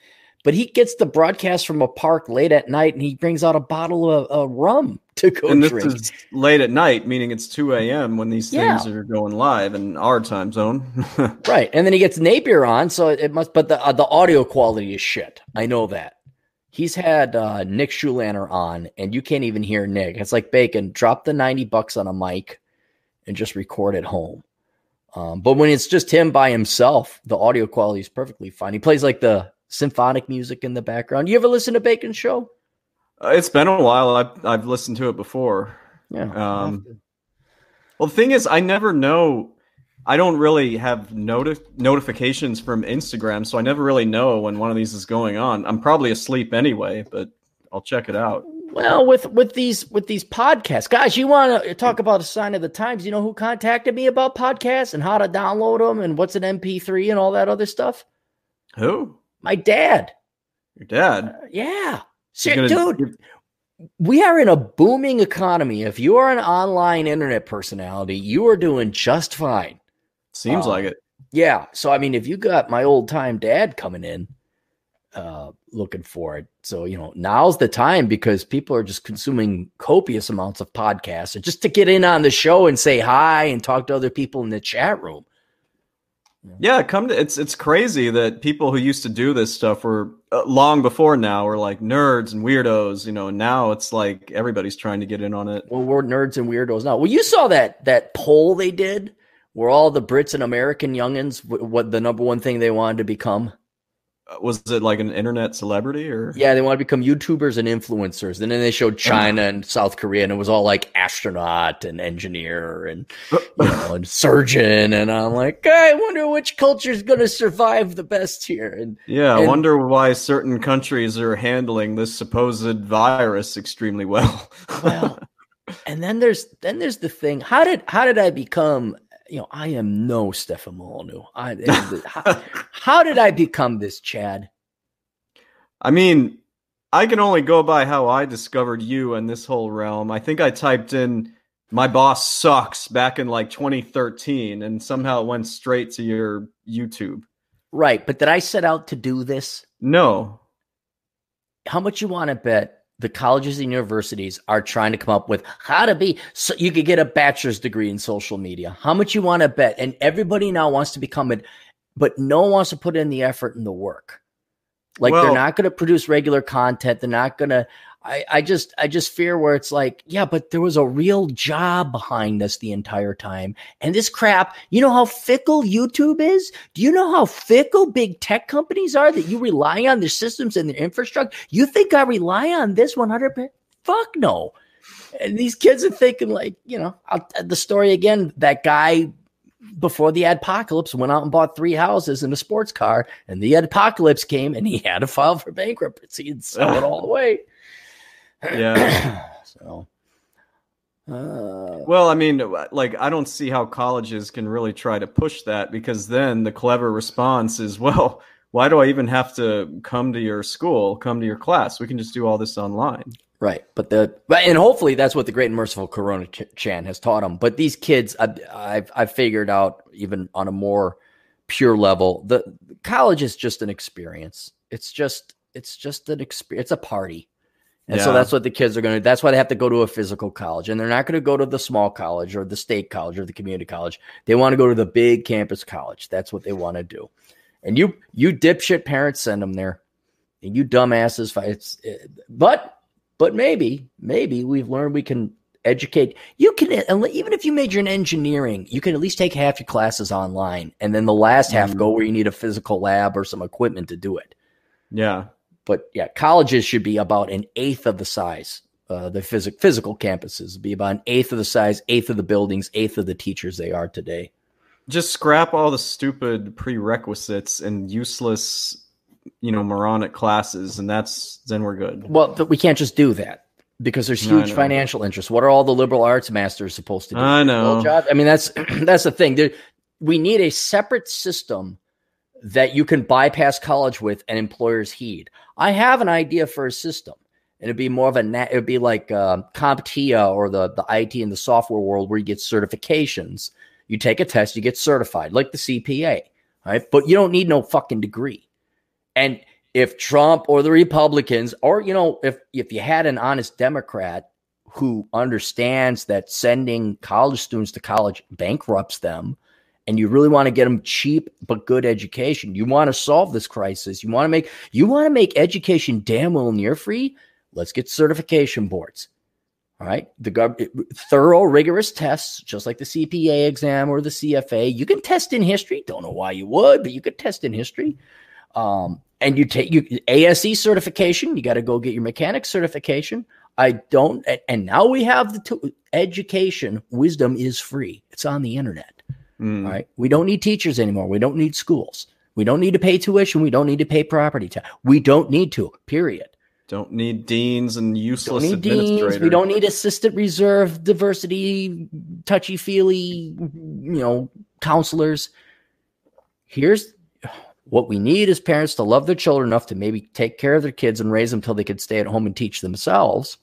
But he gets the broadcast from a park late at night, and he brings out a bottle of, of rum to go and this drink. is late at night, meaning it's two a.m. when these Yeah. things are going live in our time zone. Right, and then he gets Napier on, so it must. But the uh, the audio quality is shit. I know that. He's had uh, Nick Schulaner on, and you can't even hear Nick. It's like bacon. Drop the ninety bucks on a mic, and just record at home. Um, but when it's just him by himself, the audio quality is perfectly fine. He plays like the symphonic music in the background. You ever listen to Bacon's show? Uh, it's been a while. I've I've listened to it before. Yeah. Um, Well, the thing is, I never know. I don't really have noti- notifications from Instagram, so I never really know when one of these is going on. I'm probably asleep anyway, but I'll check it out. Well, with with these with these podcasts, guys, you want to talk about a sign of the times? You know who contacted me about podcasts and how to download them and what's an MP3 and all that other stuff? Who? My dad. Your dad? Uh, yeah, gonna- dude. We are in a booming economy. If you are an online internet personality, you are doing just fine. Seems Uh, like it. Yeah. So I mean, if you got my old time dad coming in, uh, looking for it, so you know now's the time because people are just consuming copious amounts of podcasts, and just to get in on the show and say hi and talk to other people in the chat room. Yeah, come to it's it's crazy that people who used to do this stuff were uh, long before now were like nerds and weirdos, you know. And now it's like everybody's trying to get in on it. Well, we're nerds and weirdos now. Well, you saw that that poll they did where all the Brits and American youngins, wh- what the number one thing they wanted to become. Was it like an internet celebrity or? Yeah they want to become youtubers and influencers. And then they showed uh-huh. china and south korea and it was all like astronaut and engineer and uh, you know and surgeon. And i'm like i wonder which culture is going to survive the best here. And yeah i wonder why certain countries are handling this supposed virus extremely well. Well and then there's then there's the thing how did how did i become you know, I am no Stefan Molyneux. I, how, how did I become this, Chad? I mean, I can only go by how I discovered you and this whole realm. I think I typed in "my boss sucks" back in like 2013, and somehow it went straight to your YouTube. Right, but did I set out to do this? No. How much you want to bet the colleges and universities are trying to come up with how to be so you could get a bachelor's degree in social media. How much you want to bet? And everybody now wants to become it, but no one wants to put in the effort and the work. Like well, they're not going to produce regular content. They're not going to I, I just I just fear where it's like, yeah, but there was a real job behind this the entire time. And this crap, you know how fickle YouTube is? Do you know how fickle big tech companies are that you rely on their systems and their infrastructure? You think I rely on this 100%? Fuck no. And these kids are thinking like, you know, I'll, the story again, that guy before the apocalypse went out and bought three houses and a sports car and the apocalypse came and he had to file for bankruptcy and sell it all away. Yeah. so. Uh, well, I mean, like, I don't see how colleges can really try to push that because then the clever response is, well, why do I even have to come to your school, come to your class? We can just do all this online. Right, but the but and hopefully that's what the great and merciful Corona Chan has taught them. But these kids, I, I've I've figured out even on a more pure level, the college is just an experience. It's just it's just an experience. It's a party. And yeah. so that's what the kids are going to That's why they have to go to a physical college. And they're not going to go to the small college or the state college or the community college. They want to go to the big campus college. That's what they want to do. And you, you dipshit parents send them there. And you dumbasses, it's, it, but, but maybe, maybe we've learned we can educate. You can, even if you major in engineering, you can at least take half your classes online. And then the last half mm-hmm. go where you need a physical lab or some equipment to do it. Yeah. But yeah, colleges should be about an eighth of the size. Uh, the phys- physical campuses be about an eighth of the size, eighth of the buildings, eighth of the teachers they are today. Just scrap all the stupid prerequisites and useless, you know, moronic classes, and that's then we're good. Well, but we can't just do that because there's huge financial interest. What are all the liberal arts masters supposed to do? I know. I mean, that's that's the thing. There, we need a separate system that you can bypass college with and employers heed. I have an idea for a system. It'd be more of a it would be like uh, CompTIA or the the IT and the software world where you get certifications. You take a test, you get certified, like the CPA, right? But you don't need no fucking degree. And if Trump or the Republicans, or you know, if if you had an honest Democrat who understands that sending college students to college bankrupts them, and you really want to get them cheap but good education, you want to solve this crisis, you want to make you want to make education damn well near free, let's get certification boards. All right, the gov- thorough, rigorous tests, just like the CPA exam or the CFA. You can test in history. Don't know why you would, but you could test in history. Um, and you take you ASE certification. You got to go get your mechanic certification. I don't, and now we have the two, education. Wisdom is free. It's on the internet. Mm. Right. We don't need teachers anymore. We don't need schools. We don't need to pay tuition. We don't need to pay property tax. We don't need to, period. Don't need deans and useless don't need deans. We don't need assistant reserve diversity, touchy feely, you know, counselors. Here's what we need is parents to love their children enough to maybe take care of their kids and raise them until they could stay at home and teach themselves.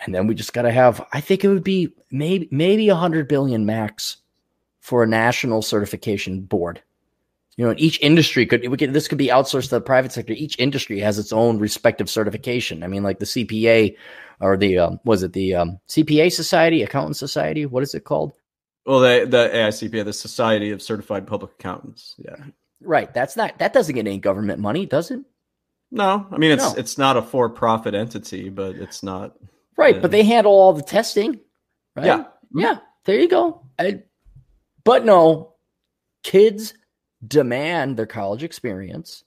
And then we just got to have, I think it would be maybe, maybe a hundred billion max for a national certification board. You know, each industry could, could, this could be outsourced to the private sector. Each industry has its own respective certification. I mean, like the CPA or the um, was it the um, CPA Society, Accountant Society? What is it called? Well, the the AICPA, the Society of Certified Public Accountants. Yeah, right. That's not that doesn't get any government money, does it? No, I mean it's no. it's not a for profit entity, but it's not right. Uh, but they handle all the testing, right? Yeah, yeah. There you go. I, but no, kids demand their college experience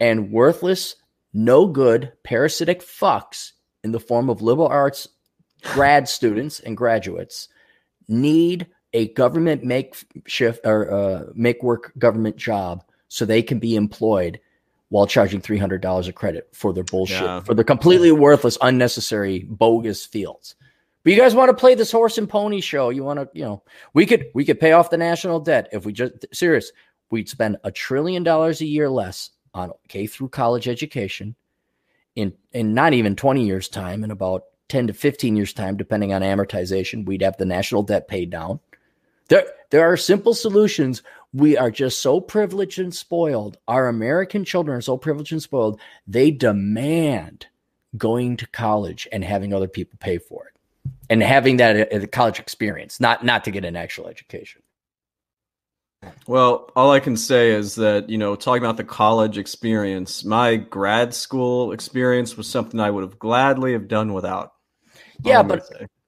and worthless, no good, parasitic fucks in the form of liberal arts grad students and graduates need a government make shift or uh, make work government job so they can be employed while charging $300 a credit for their bullshit, Yeah. for their completely worthless, unnecessary, bogus fields. But you guys want to play this horse and pony show? You want to, you know, we could we could pay off the national debt if we just serious. We'd spend a trillion dollars a year less on K through college education in in not even 20 years time in about 10 to 15 years time depending on amortization we'd have the national debt paid down there there are simple solutions we are just so privileged and spoiled our american children are so privileged and spoiled they demand going to college and having other people pay for it and having that uh, college experience not not to get an actual education Well, all I can say is that, you know, talking about the college experience, my grad school experience was something I would have gladly have done without. Yeah, All I'm gonna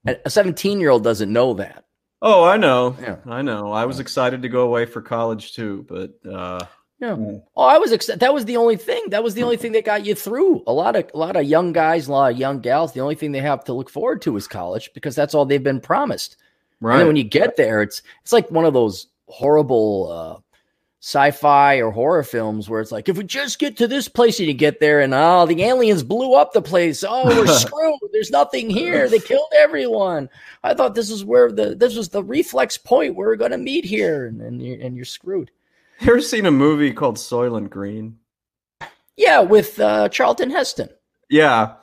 but- a 17 year old doesn't know that Oh, I know. Yeah. I know. I was excited to go away for college too, but uh Yeah. Mm. Oh, I was excited. That was the only thing. That was the only thing that got you through. A lot of a lot of young guys, a lot of young gals. The only thing they have to look forward to is college because that's all they've been promised. Right. And then when you get there, it's it's like one of those horrible uh, sci-fi or horror films where it's like, if we just get to this place and you get there, and oh, the aliens blew up the place. Oh, we're screwed. There's nothing here. They killed everyone. I thought this is where the this was the reflex point where we're going to meet here, and and you're, and you're screwed. You ever seen a movie called Soylent Green? Yeah, with uh, Charlton Heston. Yeah.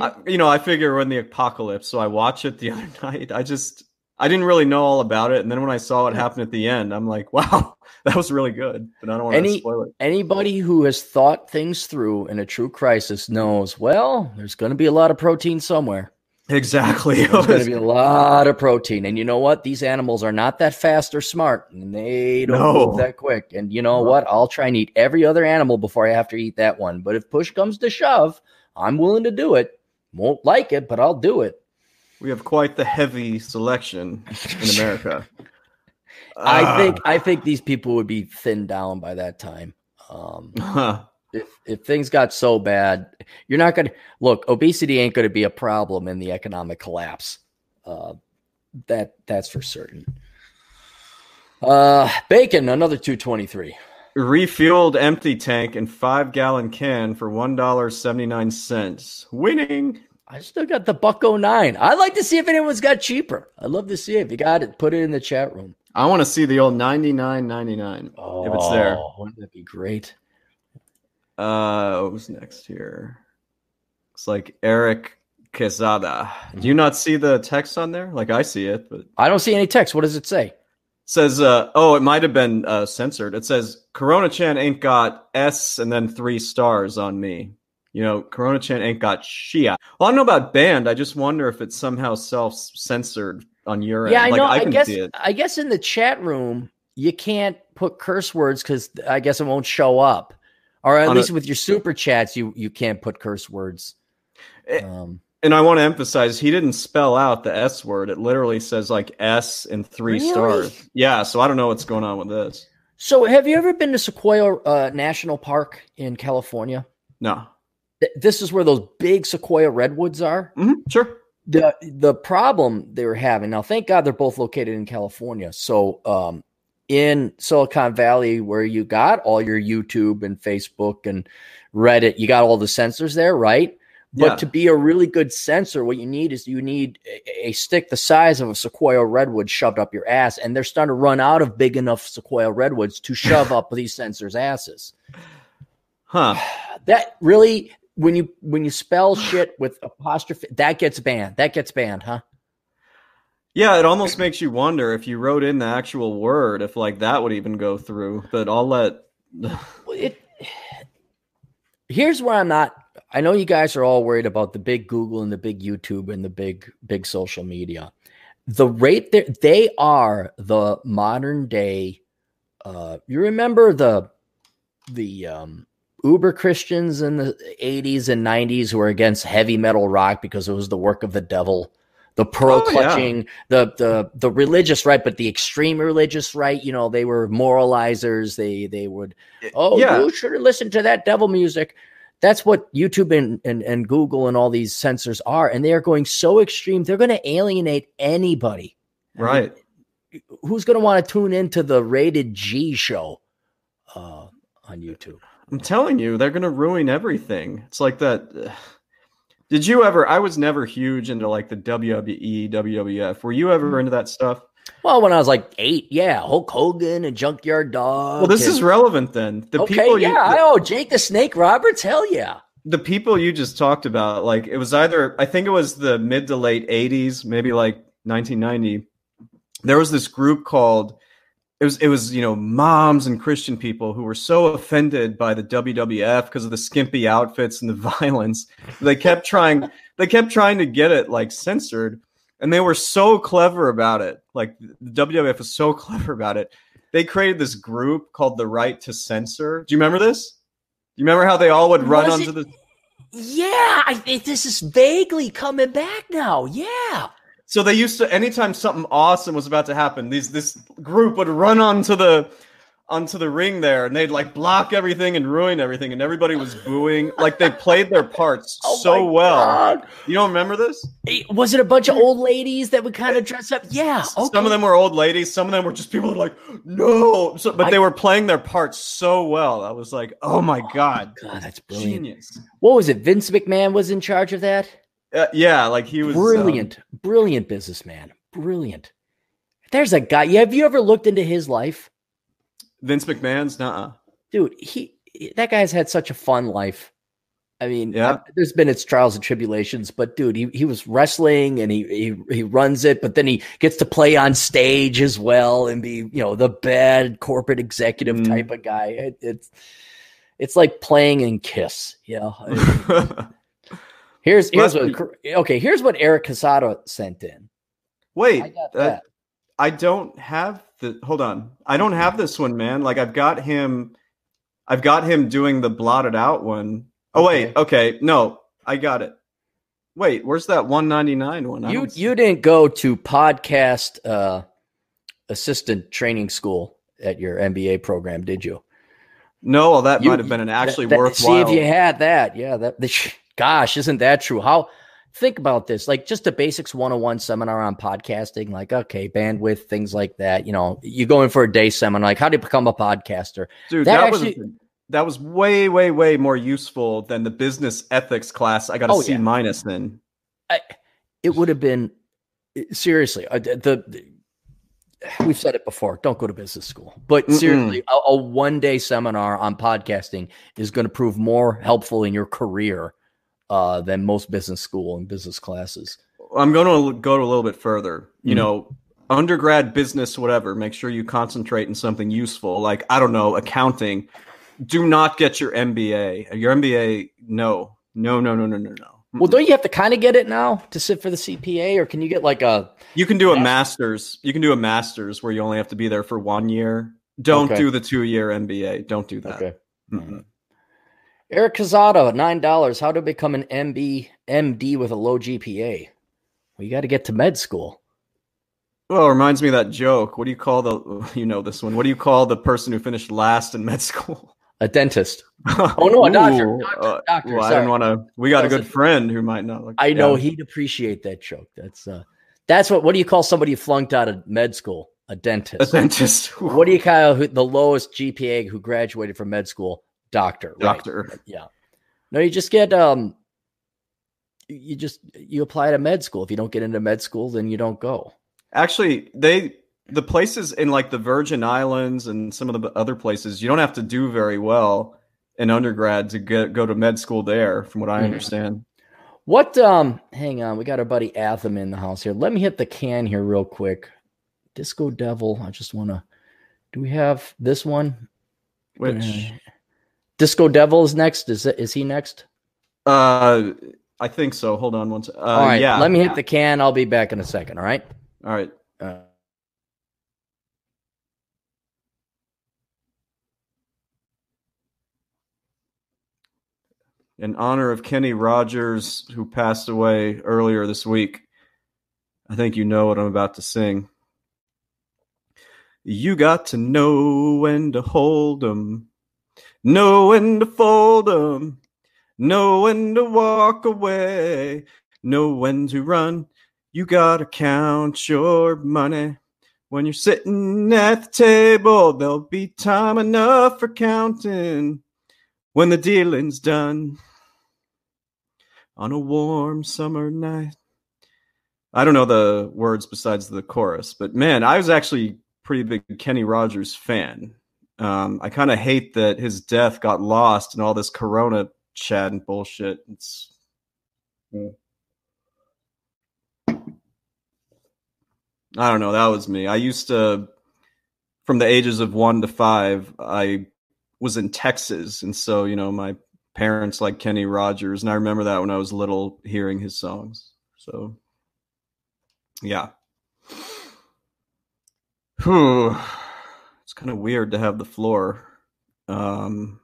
I, you know, I figure when the apocalypse, so I watch it the other night. I just I didn't really know all about it, and then when I saw what happened at the end, I'm like, wow, that was really good. But I don't want Any- to spoil it. Anybody who has thought things through in a true crisis knows, well, there's going to be a lot of protein somewhere. Exactly. There's going to be a lot of protein. And you know what? These animals are not that fast or smart, and they don't No. move that quick. And you know No. what? I'll try and eat every other animal before I have to eat that one. But if push comes to shove, I'm willing to do it. Won't like it, but I'll do it. we have quite the heavy selection in America. I think I think these people would be thinned down by that time. Um. if if things got so bad, you're not going to look. Obesity ain't going to be a problem in the economic collapse. Uh, that that's for certain. Uh, bacon, another two twenty three. refueled empty tank and five gallon can for one dollar seventy nine cents. Winning. I still got the bucko nine. I'd like to see if anyone's got cheaper. I'd love to see it. if you got it. Put it in the chat room. I want to see the old ninety nine ninety nine. Oh, If it's there. wouldn't that be great? Uh, what was next here? It's like Eric Quesada. Do you not see the text on there? Like I see it, but I don't see any text. What does it say? says uh oh it might have been uh censored it says corona chan ain't got s and then three stars on me you know corona chan ain't got shia well i don't know about banned i just wonder if it's somehow self-censored on your Yeah, I end like know. i I, guess. see it I guess in the chat room you can't put curse words because I guess it won't show up, or at On a- least with your super chats, you you can't put curse words. Eh, Um, and i want to emphasize he didn't spell out the s word it literally says like s and three Really? stars yeah so i don't know what's going on with this so, have you ever been to Sequoia uh, National Park in California? no Th- This is where those big sequoia redwoods are. hmm sure the the problem they were having now thank god they're both located in california so um in silicon valley where you got all your youtube and facebook and reddit you got all the censors there right? But Yeah. to be a really good censor what you need is you need a, a stick the size of a sequoia redwood shoved up your ass and they're starting to run out of big enough sequoia redwoods to shove up these censors asses. Huh. That really when you when you spell shit with apostrophe that gets banned. That gets banned huh Yeah, it almost makes you wonder if you wrote in the actual word, if like that would even go through. But I'll let. It here's where I'm not. I know you guys are all worried about the big Google and the big YouTube and the big big social media. The rate that they are the modern day. Uh, you remember the the um, Uber Christians in the 80s and 90s who were against heavy metal rock because it was the work of the devil. The pearl Oh, yeah. clutching, the the the religious right, but the extreme religious right. You know, they were moralizers. They they would oh yeah. you should listen to that devil music. That's what YouTube and, and, and Google and all these censors are, and they are going so extreme. They're going to alienate anybody. I mean, Right. who's going to want to tune into the rated G show uh, on YouTube? I'm telling you, they're gonna ruin everything. It's like that. Did you ever? I was never huge into like the WWE, WWF. Were you ever mm. into that stuff? Well, when I was like eight, yeah, Hulk Hogan and Junkyard Dog. Well, this and- is relevant then. The okay. people yeah, you, I know Jake the Snake Roberts. Hell yeah. the people you just talked about, like it was either I think it was the mid to late '80s, maybe like 1990. There was this group called it was it was you know moms and Christian people who were so offended by the WWF because of the skimpy outfits and the violence. They kept trying they kept trying to get it like censored, and they were so clever about it. Like the WWF was so clever about it. They created this group called the Right to Censor. Do you remember this? Do you remember how they all would run Was onto it- the Yeah, I this is vaguely coming back now. Yeah. So they used to anytime something awesome was about to happen, these this group would run onto the onto the ring there and they'd like block everything and ruin everything and everybody was booing. Like they played their parts Oh so well. God. You don't remember this? Eh, Was it a bunch of old ladies that would kind of dress up? Yeah. Okay. Some of them were old ladies, some of them were just people like, no. So, but I- they were playing their parts so well. I was like, oh my God. God, that's brilliant. Genius. What was it? Vince McMahon was in charge of that. Uh, yeah, like he was um, brilliant, brilliant businessman. Brilliant. There's a guy. Have you ever looked into his life, Vince McMahon's nah. dude? He that guy's had such a fun life. I mean, Yeah. there's been its trials and tribulations, but dude, he, he was wrestling and he, he he runs it, but then he gets to play on stage as well and be you know the bad corporate executive Mm. type of guy. It, it's it's like playing in Kiss, you know. Here's here's what okay. Here's what Eric Casado sent in. Wait, I got that- that. I don't have the hold on. I don't have this one, man. Like I've got him I've got him doing the blotted out one. Oh wait, okay. No, I got it. Wait, where's that 199 one? I You you didn't go to podcast uh, assistant training school at your MBA program, did you? No, well, that You- might have been an actually That- that- worthwhile. See if you had that. Yeah, that. the- gosh, isn't that true? How? Think about this, like just a basics 101 seminar on podcasting, like okay, bandwidth, things like that. You know, you go in for a day seminar, like how do you become a podcaster? Dude, that that, actually- was that was way, way, way more useful than the business ethics class I got a Oh, C yeah. minus in. It would have been seriously uh, the, the we've said it before. Don't go to business school, but Mm-mm. seriously, a, a one day seminar on podcasting is going to prove more helpful in your career uh, than most business school and business classes. I'm going to go a little bit further. You Mhm. know, undergrad business, whatever. Make sure you concentrate in something useful, like I don't know, accounting. Do not get your MBA. Your MBA, no, no, no, no, no, no, no. Well, don't you have to kind of get it now to sit for the CPA, or can you get like a You can do a Mas- master's. You can do a master's where you only have to be there for one year. Don't Okay. do the two year MBA. Don't do that. okay? Mm-mm. Eric Casado, nine dollars. How to become an MB MD with a low GPA? Well, you got to get to med school. Well, it reminds me of that joke. What do you call the? You know this one. What do you call the person who finished last in med school? A dentist. Oh, no, a doctor. Ooh, Doctor, uh, doctor, well, I didn't want to. We got a good a- friend who might not. I know Yeah. he'd appreciate that joke. That's uh that's what what do you call somebody who flunked out of med school? A dentist. a dentist. dentist. what do you call who, the lowest GPA who graduated from med school? Doctor. right. Doctor. Yeah. No, you just get um you just you apply to med school. If you don't get into med school, then you don't go. Actually, they the places in like the Virgin Islands and some of the other places, you don't have to do very well in undergrad to get go to med school there. From what I Mhm. understand. What um hang on, we got our buddy Atham in the house here. Let me hit the can here real quick. Disco Devil. I just wanna do we have this one? Which Disco Devil is next. Is is he next? uh, I think so. Hold on one second. Uh, all right. Yeah. Let me hit the can. I'll be back in a second. All right. All right. Uh, in honor of Kenny Rogers, who passed away earlier this week. I think you know what I'm about to sing. You got to know when to hold 'em, know when to fold 'em, know when to walk away, know when to run. You gotta count your money. When you're sitting at the table, there'll be time enough for counting when the dealing's done on a warm summer night. I don't know the words besides the chorus, but man, I was actually pretty big Kenny Rogers fan. Um, I kind of hate that his death got lost in all this Corona chat and bullshit. It's I don't know. That was me. I used to, from the ages of one to five, I was in Texas, and so you know my parents like Kenny Rogers, and I remember that when I was little, hearing his songs. So, yeah. Whew. Kind of weird to have the floor. Um,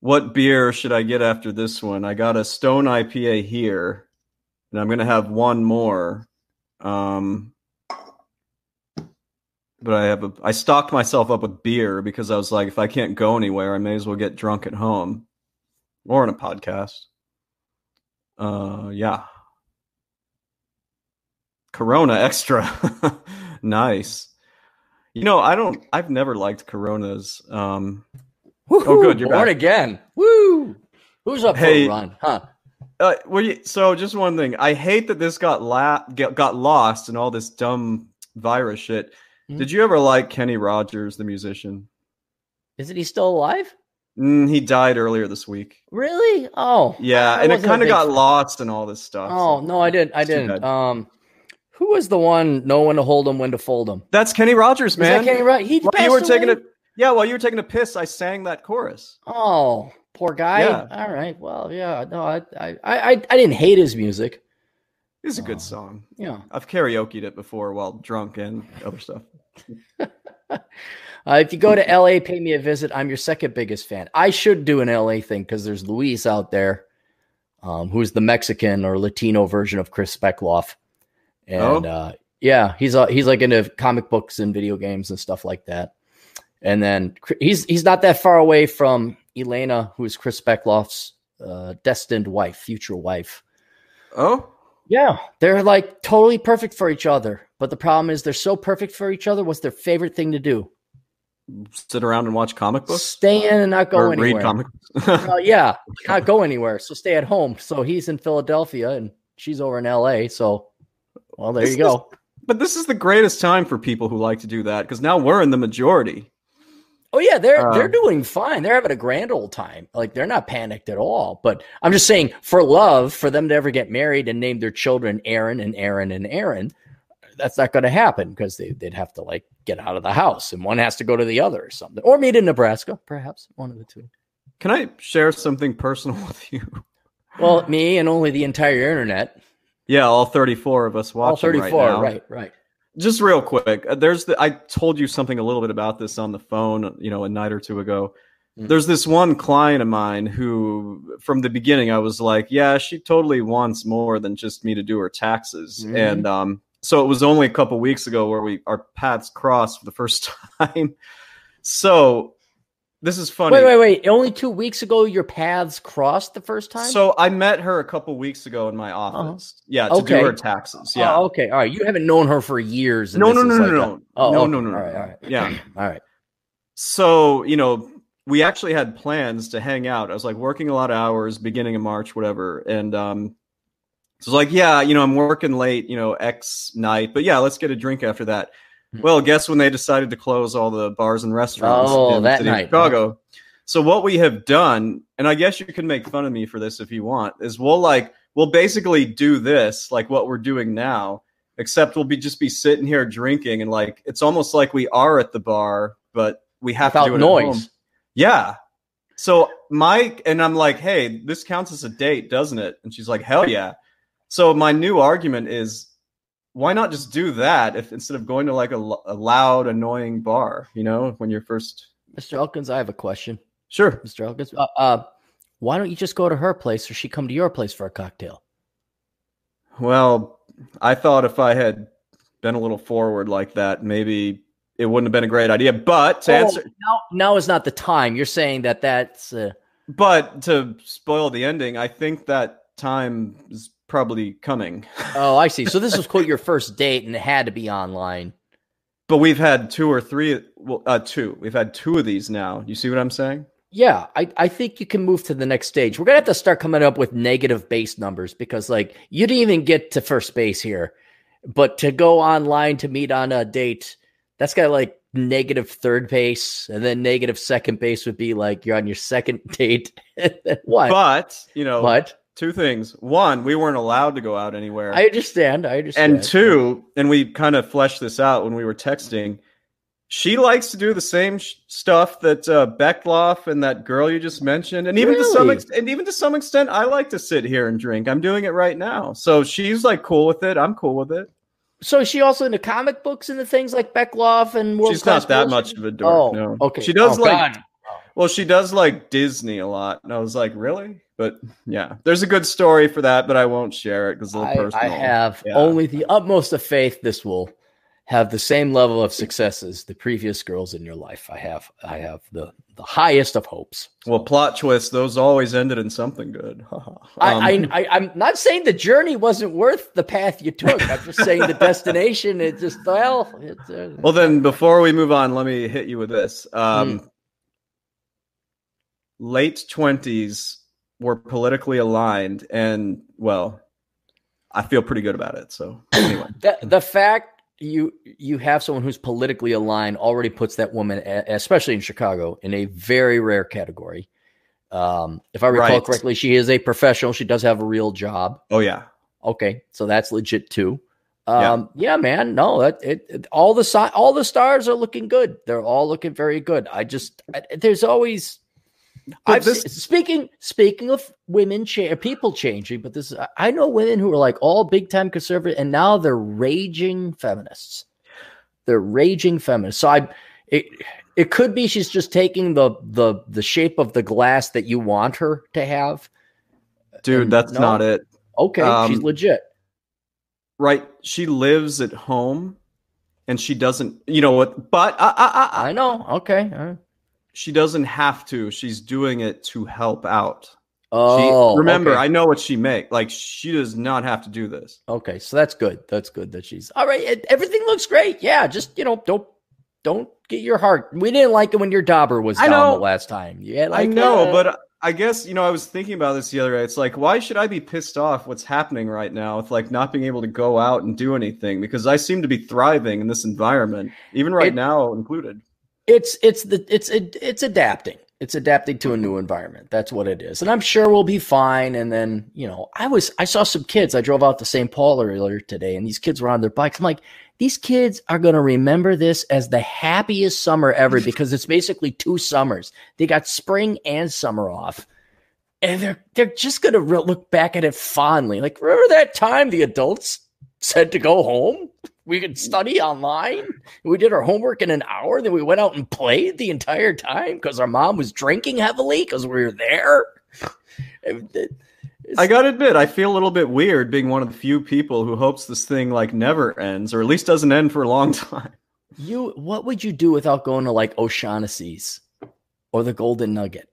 what beer should I get after this one? I got a Stone IPA here, and I'm gonna have one more. Um, but I have a I stocked myself up with beer because I was like, if I can't go anywhere, I may as well get drunk at home or in a podcast. Uh, yeah. Corona extra, nice. You know, I don't. I've never liked Coronas. Um, Woo-hoo, good, you're born back. again. Woo! Who's up Hey. for a run? Huh? Uh, were you, so just one thing. I hate that this got la- get, got lost in all this dumb virus shit. Mhm. Did you ever like Kenny Rogers, the musician? Isn't he still alive? Mm, he died earlier this week. Really? Oh, Yeah, I and it kind of got fan. lost in all this stuff. Oh so- no, I didn't. I It's didn't. Um, who was the one? Know when to hold them, when to fold them? That's Kenny Rogers, Is man. that Kenny right? He you were passed taking a yeah, while you were taking a piss, I sang that chorus. Oh, poor guy. Yeah. All right. Well, yeah. No, I, I, I, I didn't hate his music. It's a good song. Yeah. I've karaokeed it before while drunk and other stuff. Uh, if you go to LA, pay me a visit. I'm your second biggest fan. I should do an LA thing because there's Luis out there, um, who's the Mexican or Latino version of Chris Beckloff, and Oh. uh, yeah, he's uh, he's like into comic books and video games and stuff like that. And then he's he's not that far away from Elena, who is Chris Beckloff's uh, destined wife, future wife. Oh, Yeah, they're like totally perfect for each other. But the problem is they're so perfect for each other. What's their favorite thing to do? sit around and watch comic books Stay in and not go or anywhere. read comic. Uh, yeah, not go anywhere. So stay at home. So he's in Philadelphia and she's over in LA. So, well, there This you go. but this is the greatest time for people who like to do that because now we're in the majority. Oh yeah, they're they're Um, doing fine. They're having a grand old time. Like they're not panicked at all. But I'm just saying, for love, for them to ever get married and name their children Aaron and Aaron and Aaron, that's not going to happen because they, they'd have to like get out of the house and one has to go to the other or something, or meet in Nebraska, perhaps one of the two. Can I share something personal with you? Well, me and only the entire internet, Yeah, all 34 of us watching all 34. right now. right, right. Just real quick, uh, there's the I told you something a little bit about this on the phone, you know, a night or two ago. Mm. There's this one client of mine who from the beginning I was like, yeah, she totally wants more than just me to do her taxes. Mhm. And um so it was only a couple weeks ago where we our paths crossed for the first time. So this is funny. Wait, wait, wait. Only two weeks ago, your paths crossed the first time. So I met her a couple weeks ago in my office. Yeah, to Okay. do her taxes. Yeah. Oh, okay. All right. You haven't known her for years. no, no, no, no, like no, a- Oh, no, okay. no, no, no. All right, all right. Yeah. All right. So, you know, we actually had plans to hang out. I was like working a lot of hours, beginning of March, whatever. And um so it's like, yeah, you know, I'm working late, you know, X night, but yeah, let's get a drink after that. Hmm. Well, guess when they decided to close all the bars and restaurants Oh, in the city of night, Chicago. So what we have done, and I guess you can make fun of me for this if you want, is we'll like we'll basically do this like what we're doing now, except we'll be just be sitting here drinking and like it's almost like we are at the bar, but we have to do it at home. noise. Yeah. So Mike and I'm like, hey, this counts as a date, doesn't it? And she's like, hell yeah. So my new argument is, why not just do that if instead of going to like a loud, annoying bar, you know, when you're first. Mr. Elkins, I have a question. Sure. Mr. Elkins, uh, uh, why don't you just go to her place or she come to your place for a cocktail? Well, I thought if I had been a little forward like that, maybe it wouldn't have been a great idea. But to Oh, answer, now, now is not the time. You're saying that that's uh, but to spoil the ending, I think that time is probably coming. oh, I see. So this was quote your first date, and it had to be online. But we've had two or three, well, uh, two. We've had two of these now. You see what I'm saying? Yeah, I, I think you can move to the next stage. We're gonna have to start coming up with negative base numbers because like you didn't even get to first base here. But to go online to meet on a date, that's got like negative third base, and then negative second base would be like you're on your second date. what? But you know, what? Two things. One, we weren't allowed to go out anywhere. I understand. I understand. and two, and we kind of fleshed this out when we were texting. She likes to do the same sh- stuff that uh, Beckloff and that girl you just mentioned, and even to some ex- and even to some extent, I like to sit here and drink. I'm doing it right now, so she's like cool with it. I'm cool with it. So is she also into comic books and the things like Beckloff and World she's not that much of a dork. Oh, no. okay. She does Oh, like God. well, she does like Disney a lot, and I was like, really? But yeah, there's a good story for that, but I won't share it because it's a little I, personal. I have Yeah. only the utmost of faith this will have the same level of success as the previous girls in your life. I have I have the the highest of hopes. Well, plot twist; those always ended in something good. I, Um, I, I I'm not saying the journey wasn't worth the path you took. I'm just saying the destination. It just well, it, uh, Well, then, before we move on, let me hit you with this. Um, Hmm. Late twenties were politically aligned, and well, I feel pretty good about it. So anyway, the, the fact you you have someone who's politically aligned already puts that woman, especially in Chicago, in a very rare category. Um, if I recall Right. correctly, she is a professional. She does have a real job. oh yeah, Okay, so that's legit too. Um, yeah. man, no, that it, it- all the si- all the stars are looking good. They're all looking very good. I just I, there's always. I've this- speaking speaking of women cha- uh, people changing, but this I- I know women who are like all big time conservative, and now they're raging feminists. They're raging feminists. So I, it it could be she's just taking the the the shape of the glass that you want her to have. dude, And that's no. not it. Okay, she's Um, legit. Right? She lives at home, and she doesn't. You know what? But I, I, I, I know. Okay. She doesn't have to. She's doing it to help out. She- Oh, remember, okay. I know what she make. Like she does not have to do this. okay, so that's good. That's good that she's all right. Everything looks great. Yeah, just you know, don't don't get your heart. We didn't like it when your dauber was I down know. the last time. Yeah, like, I know, uh, but I guess you know I was thinking about this the other day. It's like, why should I be pissed off what's happening right now with like not being able to go out and do anything? Because I seem to be thriving in this environment, even right It- now included. It's it's the it's it, it's adapting. It's adapting to a new environment. That's what it is, and I'm sure we'll be fine. And then you know, I was I saw some kids. I drove out to St. Paul earlier today, and these kids were on their bikes. I'm like, these kids are going to remember this as the happiest summer ever because it's basically two summers. They got spring and summer off. And they're they're just gonna re- look back at it fondly. Like, remember that time the adults said to go home? We could study online. We did our homework in an hour. Then we went out and played the entire time because our mom was drinking heavily because we were there. It- it- it's- I gotta admit, I feel a little bit weird being one of the few people who hopes this thing like never ends, or at least doesn't end for a long time. you. What would you do without going to like O'Shaughnessy's or the Golden Nugget?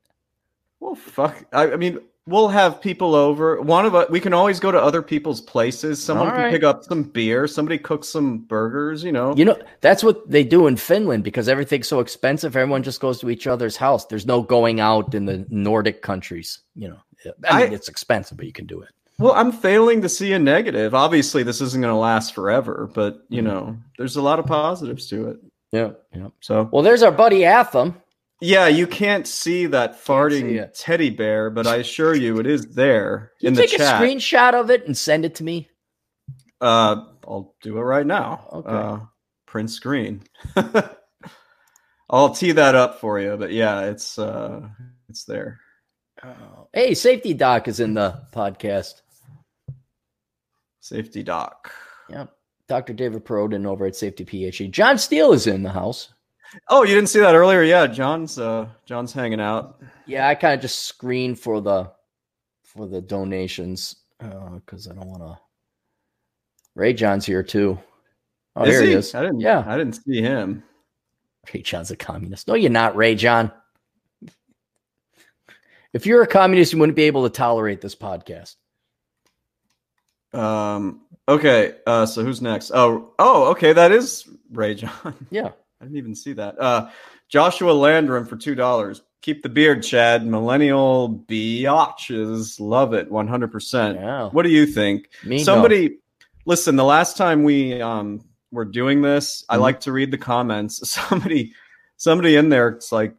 Well, fuck. I, I mean, we'll have people over. One of us, we can always go to other people's places. Someone All can right. pick up some beer. Somebody cooks some burgers. You know. You know, that's what they do in Finland because everything's so expensive. Everyone just goes to each other's house. There's no going out in the Nordic countries. You know, I mean, I- it's expensive, but you can do it. Well, I'm failing to see a negative. Obviously, this isn't going to last forever, but you Mm-hmm. know, there's a lot of positives to it. Yeah, yeah. So, Well, there's our buddy Atham. Yeah, you can't see that farting it. teddy bear, but I assure you, it is there in you the take chat. a screenshot of it and send it to me? Uh, I'll do it right now. Okay. Uh, print screen. I'll tee that up for you, but yeah, it's uh, it's there. Oh. Hey, Safety Doc is in the podcast. Safety doc. Yep. Dr. David Perrodin over at Safety PhD. John Steele is in the house. Oh, you didn't see that earlier? Yeah, John's uh, John's hanging out. Yeah, I kind of just screen for the for the donations because I don't want to Ray John's here too. Oh, Is there he he? is. I didn't. Yeah. I didn't see him. Ray John's a communist. No, you're not, Ray John. If you're a communist, you wouldn't be able to tolerate this podcast. Um. Okay. Uh. So who's next? Oh. Oh. Okay. That is Ray John. Yeah. I didn't even see that. Uh. Joshua Landrum for two dollars. Keep the beard, Chad. Millennial biatches love it. One hundred percent. What do you think? Me, no. Somebody, listen. The last time we um were doing this, I Mhm. like to read the comments. Somebody, somebody in there, it's like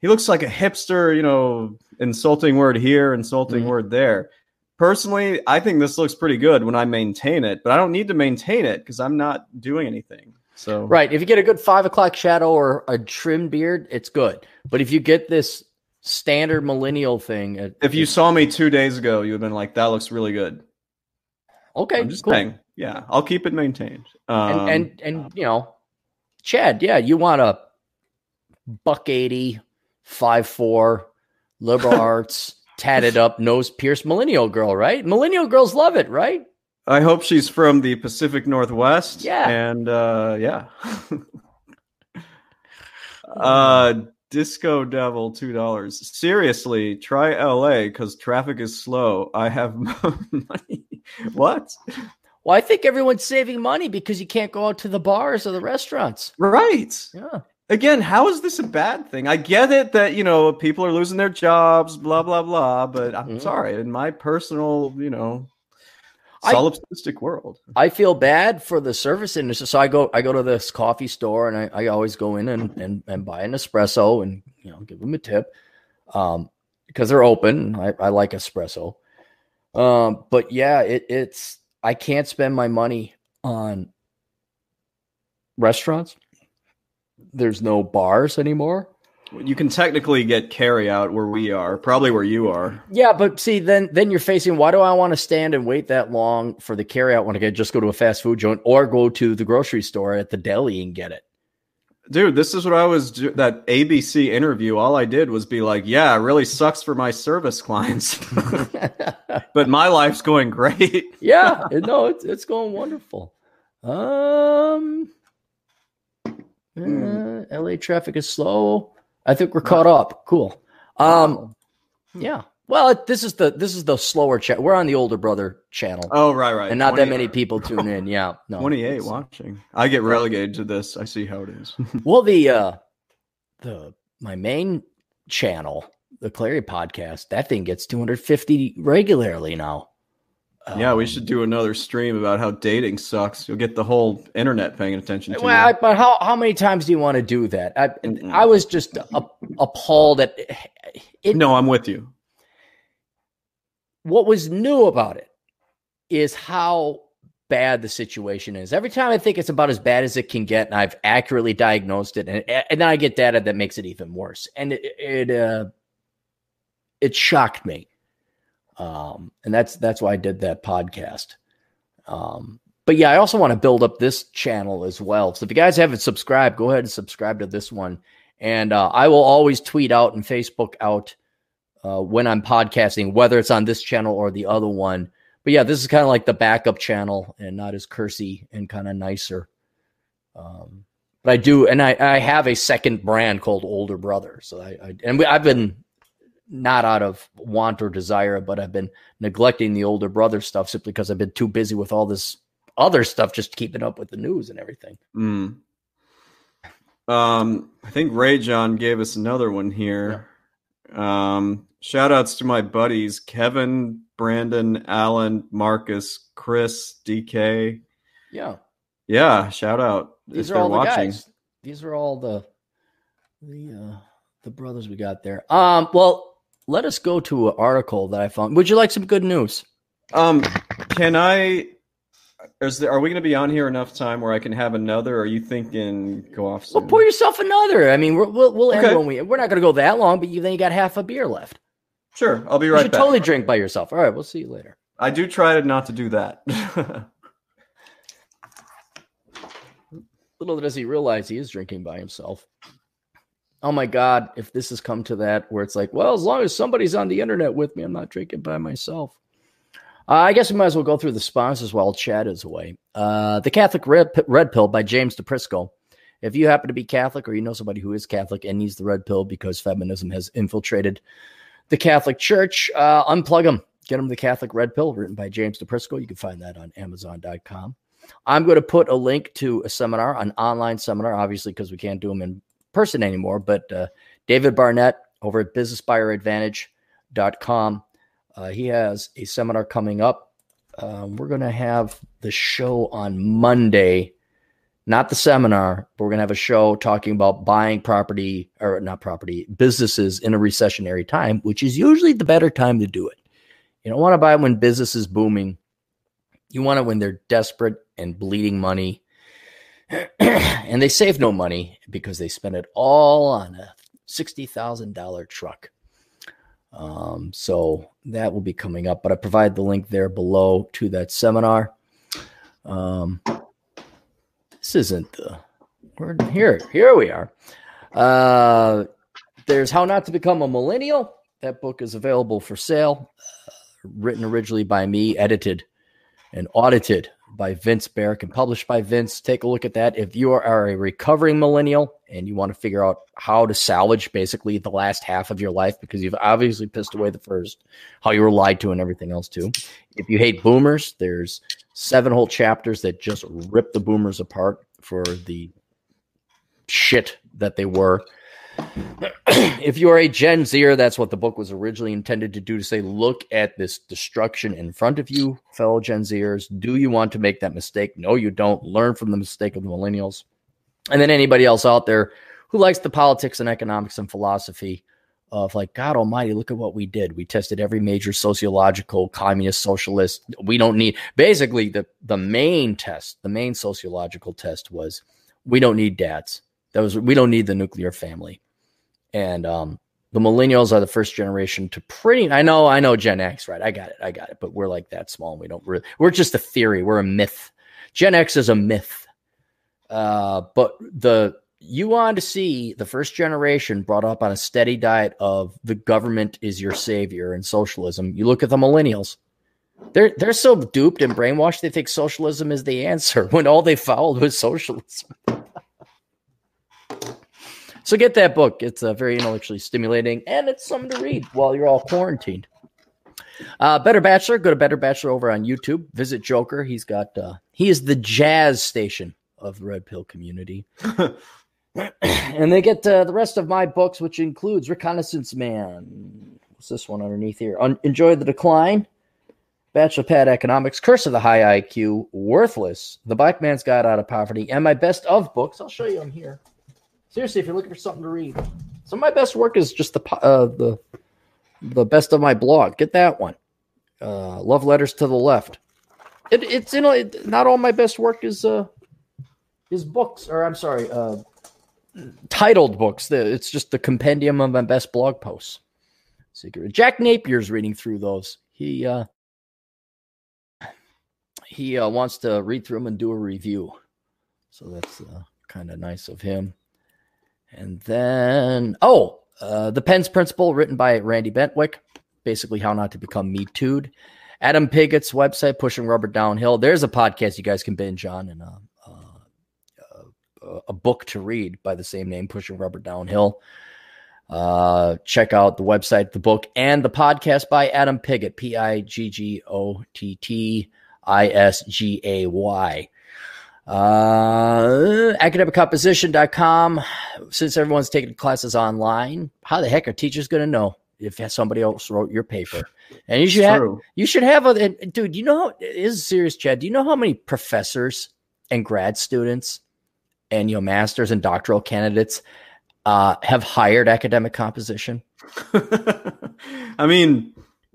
he looks like a hipster. You know, insulting word here, insulting Mhm. word there. Personally, I think this looks pretty good when I maintain it, but I don't need to maintain it because I'm not doing anything. So Right. If you get a good five o'clock shadow or a trim beard, it's good. But if you get this standard millennial thing, it, if you saw me two days ago, you would have been like, "That looks really good." okay, I'm just cool. saying. Yeah, I'll keep it maintained. Um, and and and you know, Chad, yeah, you want a buck 80, five four, liberal arts, tatted up, nose pierced millennial girl, right? Millennial girls love it, right? I hope she's from the Pacific Northwest. Yeah. And uh yeah. uh Disco Devil two dollars. Seriously, try LA because traffic is slow. I have money. what? Well, I think everyone's saving money because you can't go out to the bars or the restaurants. Right. Yeah. Again, how is this a bad thing? I get it that you know people are losing their jobs, blah blah blah. But I'm Mhm. sorry, in my personal, you know, solipsistic world. I feel bad for the service industry. So I go I go to this coffee store and I, I always go in and, and, and buy an espresso and you know give them a tip. Um because they're open. I, I like espresso. Um, but yeah, it, it's I can't spend my money on restaurants. There's no bars anymore. You can technically get carry out where we are, probably where you are. Yeah, but see, then then you're facing why do I want to stand and wait that long for the carryout when I could just go to a fast food joint or go to the grocery store at the deli and get it? Dude, this is what I was do- that ABC interview. All I did was be like, "Yeah, it really sucks for my service clients, but my life's going great." yeah, no, it's it's going wonderful. Um, uh, LA traffic is slow. I think we're caught up. Cool. Um, yeah. Well, this is the this is the slower chat. We're on the older brother channel, Oh, right, right. and not that many people tune in. Yeah, no, 28 watching. I get relegated to this. I see how it is. Well, the uh the my main channel, the Clarey podcast, that thing gets 250 regularly now. Yeah, we Um, should do another stream about how dating sucks. You'll get the whole internet paying attention to Well, I, but how how many times do you want to do that? I Mm-mm. I was just appalled at it. No, I'm with you. What was new about it is how bad the situation is. Every time I think it's about as bad as it can get, and I've accurately diagnosed it, and, and then I get data that makes it even worse, and it it uh, it shocked me. Um, and that's that's why I did that podcast. Um, but yeah, I also want to build up this channel as well. So if you guys haven't subscribed, go ahead and subscribe to this one. And uh, I will always tweet out and Facebook out uh, when I'm podcasting, whether it's on this channel or the other one. But yeah, this is kind of like the backup channel and not as cursy and kind of nicer. Um, but I do, and I, I have a second brand called Older Brother. So I, I and we, I've been not out of want or desire, but I've been neglecting the older brother stuff simply because I've been too busy with all this other stuff, just keeping up with the news and everything. Mm. Um, I think Ray John gave us another one here. Um, shout outs to my buddies Kevin, Brandon, Alan, Marcus, Chris, DK. Yeah, Yeah, shout out these are all the watching. guys. These are all the the uh, the brothers we got there. Um, well, let us go to an article that I found. Would you like some good news? Um, can I? Is there? Are we going to be on here enough time where I can have another? Or are you thinking go off Well, pour yourself another. I mean, we're, we'll we'll end when we. We're not going to go that long, but you then you got half a beer left. sure, I'll be You right should back. totally drink by yourself. All right, we'll see you later. I do try not to do that. Little does he realize he is drinking by himself. Oh my God, if this has come to that where it's like, well, as long as somebody's on the internet with me, I'm not drinking by myself. Uh, I guess we might as well go through the sponsors while Chad is away. Uh, the Catholic Red, Red Pill by James DePrisco. If you happen to be Catholic or you know somebody who is Catholic and needs the red pill because feminism has infiltrated the Catholic Church, uh, unplug them. Get them the Catholic Red Pill, written by James DePrisco. You can find that on Amazon.com. I'm going to put a link to a seminar, an online seminar, obviously, because we can't do them in person anymore. But uh, David Barnett over at businessbuyeradvantage.com uh, he has a seminar coming up. Um, we're going to have the show on Monday, not the seminar, but we're going to have a show talking about buying property or not property businesses in a recessionary time, which is usually the better time to do it. You don't want to buy when business is booming. You want it when they're desperate and bleeding money. and they save no money because they spend it all on a $60,000 truck. Um, so that will be coming up, but I provide the link there below to that seminar. Um, this isn't the we're here. Here we are. Uh, there's How Not to Become a Millennial. That book is available for sale. Uh, written originally by me, edited and audited by Vince Barrick and published by Vince. Take a look at that. If you are a recovering millennial and you want to figure out how to salvage basically the last half of your life because you've obviously pissed away the first, how you were lied to, and everything else too. If you hate boomers, there's seven whole chapters that just rip the boomers apart for the shit that they were if you are a Gen Zer, that's what the book was originally intended to do to say, look at this destruction in front of you, fellow Gen Zers. Do you want to make that mistake? No, you don't. Learn from the mistake of the millennials. And then anybody else out there who likes the politics and economics and philosophy of like, God Almighty, look at what we did. We tested every major sociological, communist, socialist. We don't need basically the the main test, the main sociological test was we don't need dads. That was we don't need the nuclear family and um, the millennials are the first generation to pretty. I know, I know Gen X, right? I got it, I got it. But we're like that small, and we don't really. We're just a theory. We're a myth. Gen X is a myth. Uh, but the you want to see the first generation brought up on a steady diet of the government is your savior and socialism. You look at the millennials. They're they're so duped and brainwashed they think socialism is the answer when all they followed was socialism. So get that book. It's uh, very intellectually stimulating and it's something to read while you're all quarantined. Uh, Better Bachelor, go to Better Bachelor over on YouTube. Visit Joker. He's got uh, he is the jazz station of the Red Pill community. and they get uh, the rest of my books, which includes Reconnaissance Man. What's this one underneath here? Un- Enjoy the Decline, Bachelor Pad Economics, Curse of the High IQ, Worthless, The Black Man's Guide Out of Poverty, and my best of books. I'll show you them here seriously, if you're looking for something to read, some of my best work is just the uh, the the best of my blog. Get that one. Uh, Love letters to the left. It, it's in a, not all my best work is uh is books or I'm sorry uh titled books. It's just the compendium of my best blog posts. Secret. Jack Napier's reading through those. He uh he uh, wants to read through them and do a review. So that's uh, kind of nice of him. And then, oh, uh, The Pence Principle, written by Randy Bentwick, basically how not to become Me Too'd. Adam Piggott's website, Pushing Rubber Downhill. There's a podcast you guys can binge on and a, a, a book to read by the same name, Pushing Rubber Downhill. Uh, check out the website, the book, and the podcast by Adam Piggott, P I G G O T T I S G A Y. Uh, academiccomposition.com. Since everyone's taking classes online, how the heck are teachers going to know if somebody else wrote your paper? And you should have, you should have a, dude, you know, it is serious, Chad. Do you know how many professors and grad students and, you know, masters and doctoral candidates, uh, have hired academic composition? I mean,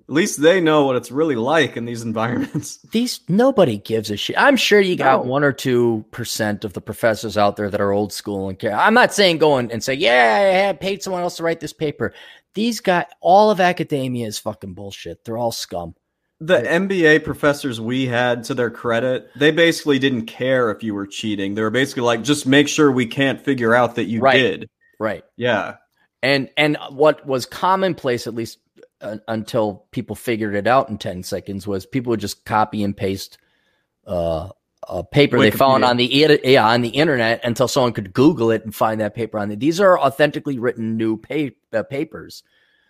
at least they know what it's really like in these environments. These nobody gives a shit. I'm sure you got no. one or two percent of the professors out there that are old school and care. I'm not saying go and say, yeah, I paid someone else to write this paper. These guys, all of academia is fucking bullshit. They're all scum. The MBA professors we had, to their credit, they basically didn't care if you were cheating. They were basically like, just make sure we can't figure out that you right. did. Right. Yeah. And and what was commonplace, at least uh, until people figured it out in 10 seconds was people would just copy and paste uh, a paper they found on the yeah on the internet until someone could Google it and find that paper on it. These are authentically written new pa- uh, papers.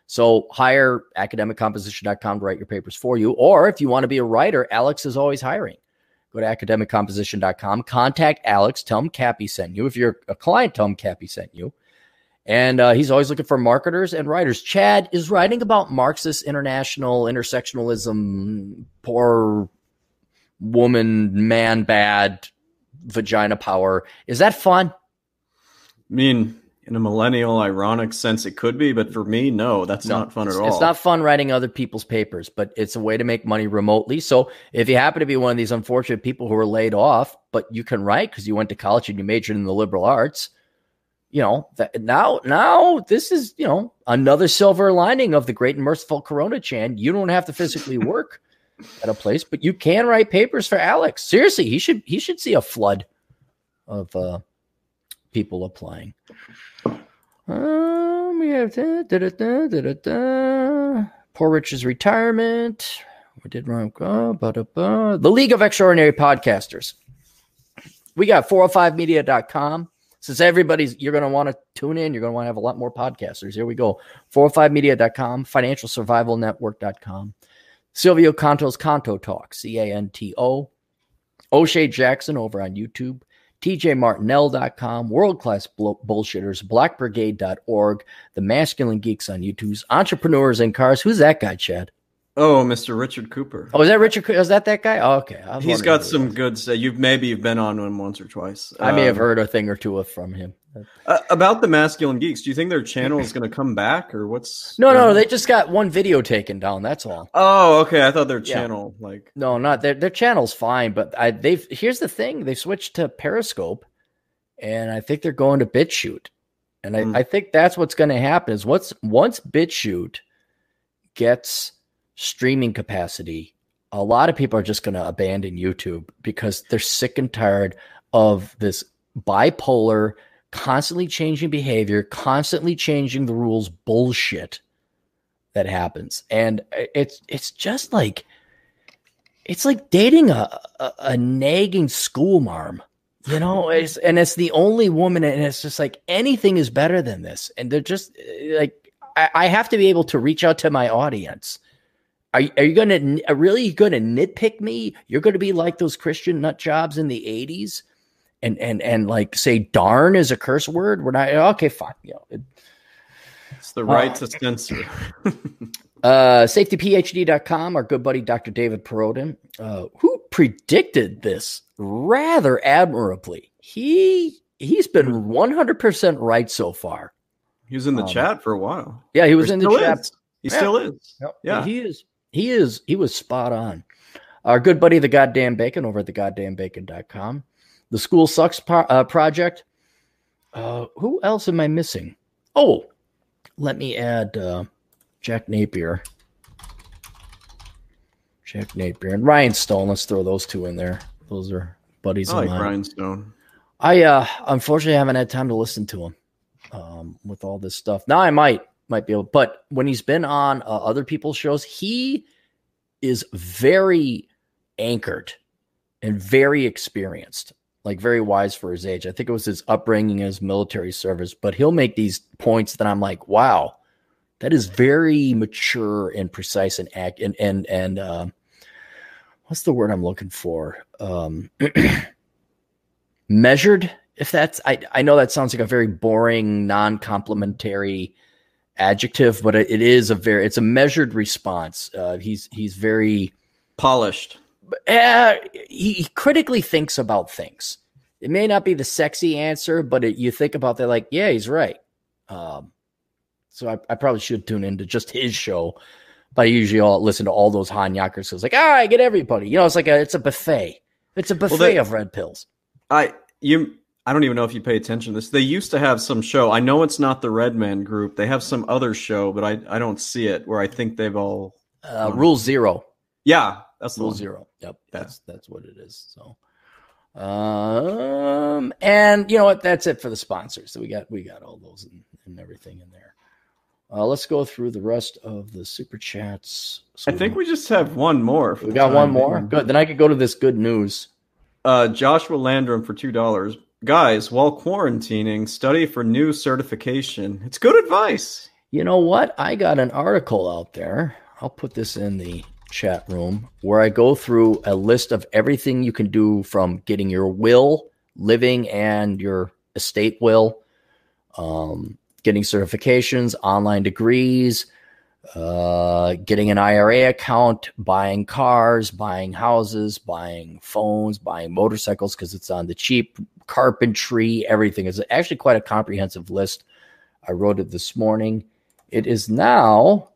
So hire academiccomposition.com to write your papers for you. Or if you want to be a writer, Alex is always hiring. Go to academiccomposition.com, contact Alex, tell him Cappy sent you. If you're a client, tell him Cappy sent you. And uh, he's always looking for marketers and writers. Chad is writing about Marxist international intersectionalism, poor woman, man, bad, vagina power. Is that fun? I mean, in a millennial ironic sense, it could be, but for me, no, that's no, not fun at all. It's not fun writing other people's papers, but it's a way to make money remotely. So if you happen to be one of these unfortunate people who are laid off, but you can write because you went to college and you majored in the liberal arts, you know that now now this is you know another silver lining of the great and merciful Coronachan. You don't have to physically work at a place but you can write papers for alex. Seriously he should he should see a flood of uh people applying. Um we have da, da, da, da, da, da. poor rich's retirement. We did wrong. Uh, the league of extraordinary podcasters. We got 405media.com since everybody's you're going to want to tune in you're going to want to have a lot more podcasters. Here we go. 405media.com financialsurvivalnetwork.com silvio canto's canto talk c-a-n-t-o o'shea jackson over on youtube tjmartinell.com world-class bullshitters blackbrigade.org the masculine geeks on youtube entrepreneurs in cars. Who's that guy chad Oh, Mr. Richard Cooper. Oh, is that Richard? Is that that guy? Oh, okay. He's got some good. Uh, you've maybe you've been on him once or twice. I may have um, heard a thing or two from him. Uh, about the masculine geeks, do you think their channel is going to come back, or what's? No, no, they just got one video taken down. That's all. Oh, okay. I thought their channel yeah. like. No, not their their channel's fine, but I they've here's the thing: they've switched to Periscope, and I think they're going to BitChute, and I, mm. I think that's what's going to happen is what's once BitChute gets streaming capacity, a lot of people are just going to abandon YouTube because they're sick and tired of this bipolar, constantly changing behavior, constantly changing the rules bullshit that happens. And it's it's just like it's like dating a, a, a nagging school marm. You know, it's, and it's the only woman, and it's just like anything is better than this. And they're just like, I, I have to be able to reach out to my audience are, are you going to really going to nitpick me? You're going to be like those Christian nut jobs in the 80s and and and like say darn is a curse word. We're not okay, fine. You know, it, it's the right uh, to censor. uh safetyphd.com, our good buddy Dr. David Perrodin, uh, who predicted this rather admirably. He he's been 100% right so far. He was in the um, chat for a while. Yeah, he was in the chat. Is. He yeah. still is. Yep. Yeah, he is. He is he was spot on. Our good buddy the goddamn bacon over at the goddamnbacon.com. The school sucks pro- uh, project. Uh, who else am I missing? Oh, let me add uh, Jack Napier. Jack Napier and Ryan Stone. Let's throw those two in there. Those are buddies I like of mine. Ryan Stone. I uh, unfortunately haven't had time to listen to him um, with all this stuff. Now I might might be able, but when he's been on uh, other people's shows, he is very anchored and very experienced, like very wise for his age. I think it was his upbringing, his military service, but he'll make these points that I'm like, wow, that is very mature and precise and act and and and uh, what's the word I'm looking for? Um, measured. If that's, I I know that sounds like a very boring, non-complimentary adjective, but it is a very it's a measured response. Uh, he's he's very polished. Uh, he, he, critically thinks about things. It may not be the sexy answer, but it, you think about that, like, yeah, he's right. Um, so I, I, probably should tune into just his show. But I usually all listen to all those Han Yakkers. So it's like, ah, I get everybody. You know, it's like a it's a buffet. It's a buffet well, they, of red pills. I you I don't even know if you pay attention to this. They used to have some show. I know it's not the Redman group. They have some other show, but I, I don't see it where I think they've all uh, Rule Zero. Yeah, that's Rule Zero. Yep, yeah. that's that's what it is. So um and you know what that's it for the sponsors. So we got we got all those and, and everything in there. Uh, let's go through the rest of the super chats. I think we just have one more. We got one more. Good. Then I could go to this good news. Uh, Joshua Landrum for two dollars. Guys, while quarantining, study for new certification. It's good advice. You know what? I got an article out there. I'll put this in the chat room where I go through a list of everything you can do from getting your will, living, and your estate will, um, getting certifications, online degrees, uh, getting an IRA account, buying cars, buying houses, buying phones, buying motorcycles because it's on the cheap, carpentry, everything. It's actually quite a comprehensive list. I wrote it this morning. It is now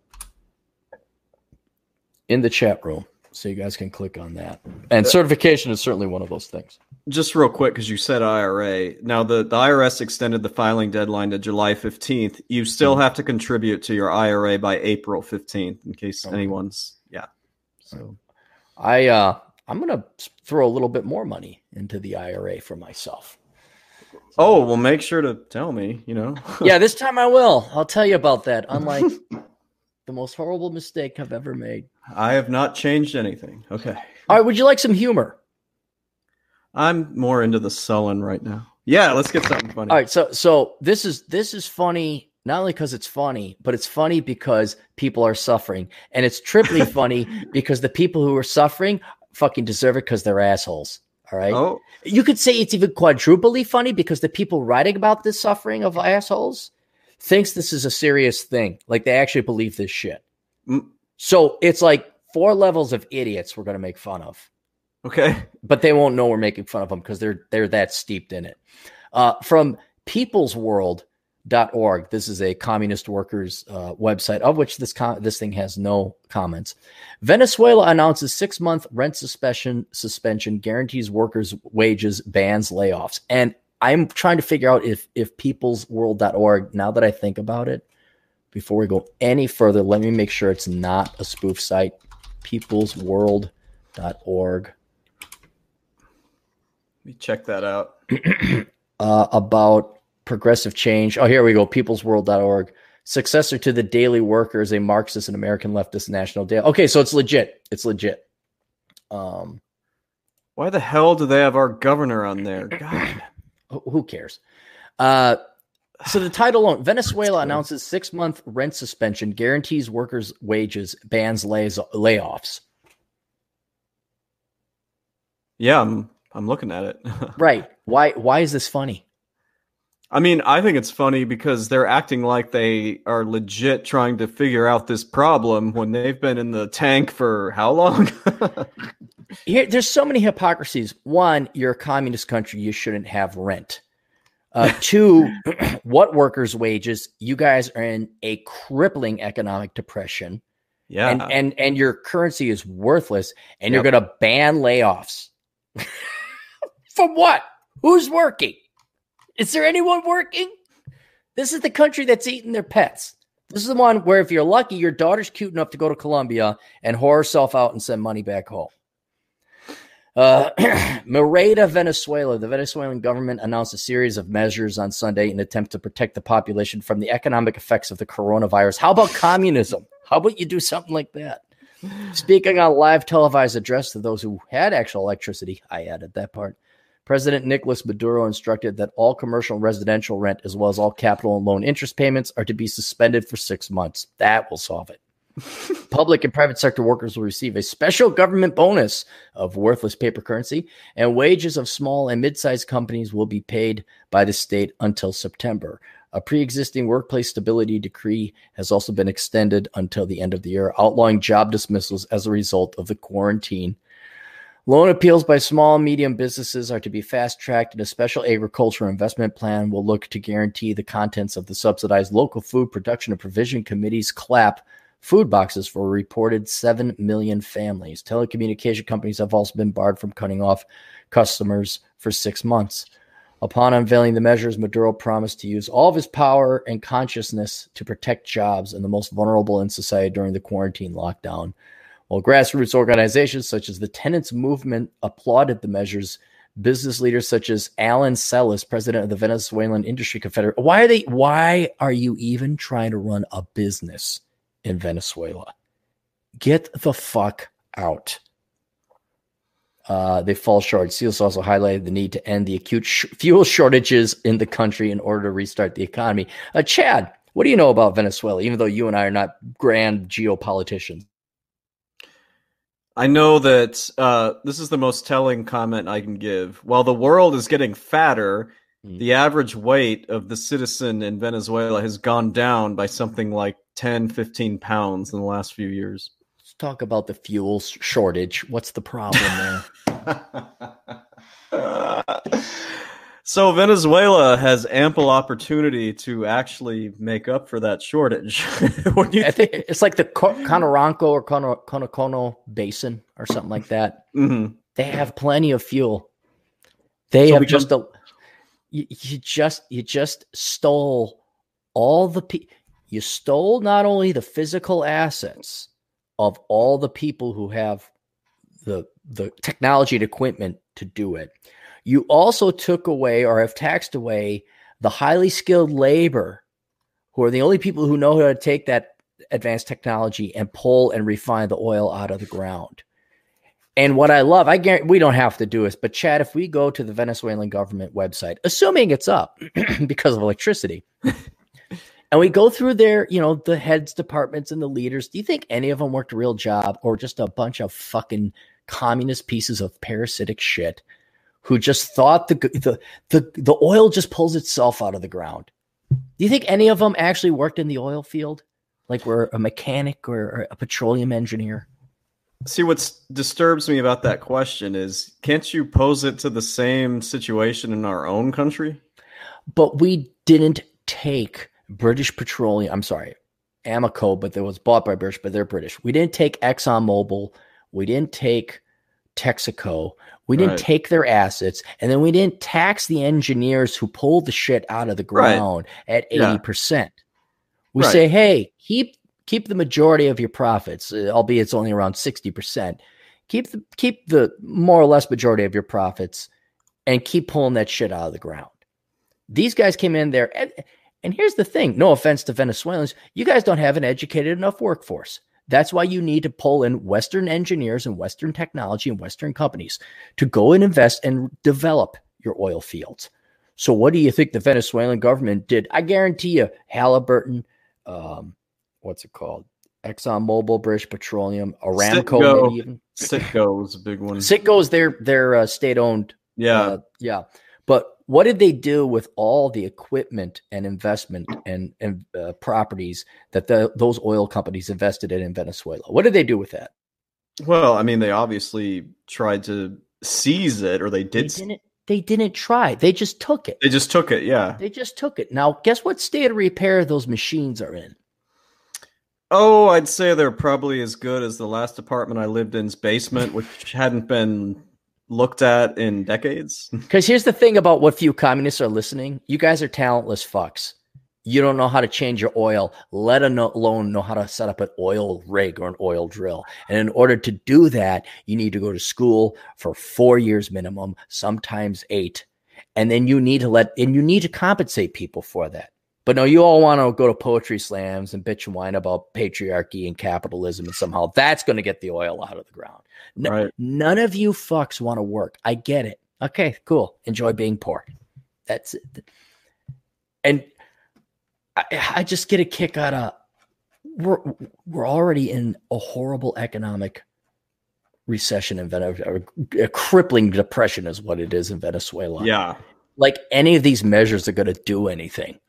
in the chat room. So you guys can click on that. And certification is certainly one of those things. Just real quick, because you said IRA. Now the, the IRS extended the filing deadline to July 15th. You still have to contribute to your IRA by April 15th, in case anyone's yeah. So I uh I'm gonna throw a little bit more money into the IRA for myself. Oh, well, make sure to tell me, you know. yeah, this time I will. I'll tell you about that. Unlike the most horrible mistake I've ever made. I have not changed anything. Okay. All right. Would you like some humor? I'm more into the sullen right now. Yeah, let's get something funny. All right. So so this is this is funny not only because it's funny, but it's funny because people are suffering, and it's triply funny because the people who are suffering fucking deserve it because they're assholes. All right. Oh. You could say it's even quadruply funny because the people writing about this suffering of assholes thinks this is a serious thing. Like they actually believe this shit. Mm. So it's like four levels of idiots we're going to make fun of. Okay. But they won't know we're making fun of them because they're they're that steeped in it. Uh, from peoplesworld.org, this is a communist workers uh, website of which this com- this thing has no comments. Venezuela announces six month rent suspension suspension guarantees workers wages bans layoffs and I'm trying to figure out if if peoplesworld.org, now that I think about it, before we go any further, let me make sure it's not a spoof site. Peoplesworld.org. Let me check that out. uh, about progressive change. Oh, here we go. Peoplesworld.org. Successor to the Daily Worker is a Marxist and American leftist national daily. Okay, so it's legit. It's legit. Um, Why the hell do they have our governor on there? God who cares? Uh, so the title alone, Venezuela announces six month rent suspension, guarantees workers' wages, bans lays, layoffs. Yeah, I'm I'm looking at it. right. Why why is this funny? I mean, I think it's funny because they're acting like they are legit trying to figure out this problem when they've been in the tank for how long? Here, there's so many hypocrisies. One, you're a communist country, you shouldn't have rent. Uh, two, what workers' wages? You guys are in a crippling economic depression. Yeah, and and and your currency is worthless, and yep. you're going to ban layoffs. From what? Who's working? Is there anyone working? This is the country that's eating their pets. This is the one where, if you're lucky, your daughter's cute enough to go to Colombia and whore herself out and send money back home. Uh, Merida, Venezuela. The Venezuelan government announced a series of measures on Sunday in attempt to protect the population from the economic effects of the coronavirus. How about communism? How about you do something like that? Speaking on live televised address to those who had actual electricity, I added that part. President Nicolas Maduro instructed that all commercial and residential rent, as well as all capital and loan interest payments, are to be suspended for six months. That will solve it. Public and private sector workers will receive a special government bonus of worthless paper currency, and wages of small and mid sized companies will be paid by the state until September. A pre existing workplace stability decree has also been extended until the end of the year, outlawing job dismissals as a result of the quarantine. Loan appeals by small and medium businesses are to be fast tracked, and a special agricultural investment plan will look to guarantee the contents of the subsidized local food production and provision committee's CLAP food boxes for reported 7 million families. Telecommunication companies have also been barred from cutting off customers for six months. Upon unveiling the measures, Maduro promised to use all of his power and consciousness to protect jobs and the most vulnerable in society during the quarantine lockdown. While grassroots organizations such as the Tenants Movement applauded the measures, business leaders such as Alan Celis, president of the Venezuelan Industry Confederation. Why are they? Why are you even trying to run a business in Venezuela? Get the fuck out. Uh, they fall short. Celis also highlighted the need to end the acute sh- fuel shortages in the country in order to restart the economy. Uh, Chad, what do you know about Venezuela, even though you and I are not grand geopoliticians? I know that uh, this is the most telling comment I can give. While the world is getting fatter, mm. the average weight of the citizen in Venezuela has gone down by something like 10, 15 pounds in the last few years. Let's talk about the fuel shortage. What's the problem there? So Venezuela has ample opportunity to actually make up for that shortage. I think it's like the Conoranco or Conocono Basin or something like that. Mm-hmm. They have plenty of fuel. They so have just a, you, you, just you just stole all the pe- you stole not only the physical assets of all the people who have the the technology and equipment to do it you also took away or have taxed away the highly skilled labor who are the only people who know how to take that advanced technology and pull and refine the oil out of the ground. And what I love, I guarantee we don't have to do this, but Chad, if we go to the Venezuelan government website, assuming it's up because of electricity, and we go through their, you know, the heads departments and the leaders, do you think any of them worked a real job or just a bunch of fucking communist pieces of parasitic shit who just thought the the the, the oil just pulls itself out of the ground. Do you think any of them actually worked in the oil field? Like we're a mechanic or a petroleum engineer? See, what disturbs me about that question is can't you pose it to the same situation in our own country? But we didn't take British Petroleum. I'm sorry, Amoco, but that was bought by British, but they're British. We didn't take ExxonMobil. We didn't take Texaco. We didn't right. take their assets, and then we didn't tax the engineers who pulled the shit out of the ground right. at eighty yeah. percent. We right. say, hey, keep keep the majority of your profits, uh, albeit it's only around sixty percent. Keep the keep the more or less majority of your profits, and keep pulling that shit out of the ground. These guys came in there, and, and here's the thing: no offense to Venezuelans, you guys don't have an educated enough workforce. That's why you need to pull in Western engineers and Western technology and Western companies to go and invest and develop your oil fields. So, what do you think the Venezuelan government did? I guarantee you, Halliburton, um, what's it called? ExxonMobil, British Petroleum, Aramco, Citgo. maybe even. Citgo is a big one. Citgo is their their uh, state owned. Yeah, uh, yeah. But what did they do with all the equipment and investment and, and uh, properties that the, those oil companies invested in in Venezuela? What did they do with that? Well, I mean, they obviously tried to seize it, or they did. They didn't, they didn't try. They just took it. They just took it. Yeah. They just took it. Now, guess what state of repair those machines are in? Oh, I'd say they're probably as good as the last apartment I lived in's basement, which hadn't been looked at in decades. Because here's the thing about what few communists are listening: you guys are talentless fucks. You don't know how to change your oil, let alone know how to set up an oil rig or an oil drill. And in order to do that, you need to go to school for four years minimum, sometimes eight. And then you need to let, and you need to compensate people for that. But no, you all want to go to poetry slams and bitch and whine about patriarchy and capitalism, and somehow that's going to get the oil out of the ground. N- right. None of you fucks want to work. I get it. Okay, cool. Enjoy being poor. That's it. And I, I just get a kick out of we're we're already in a horrible economic recession in Venezuela. A crippling depression is what it is in Venezuela. Yeah. Like any of these measures are going to do anything.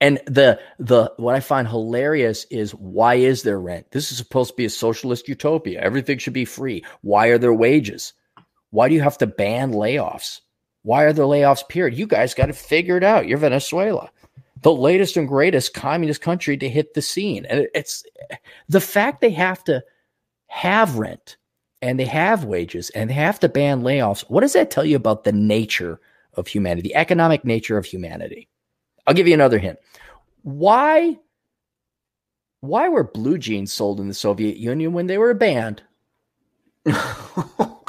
And the the what I find hilarious is why is there rent? This is supposed to be a socialist utopia. Everything should be free. Why are there wages? Why do you have to ban layoffs? Why are there layoffs? Period. You guys got to figure it out. You're Venezuela, the latest and greatest communist country to hit the scene, and it's the fact they have to have rent and they have wages and they have to ban layoffs. What does that tell you about the nature of humanity, the economic nature of humanity? I'll give you another hint. Why why were blue jeans sold in the Soviet Union when they were banned? well,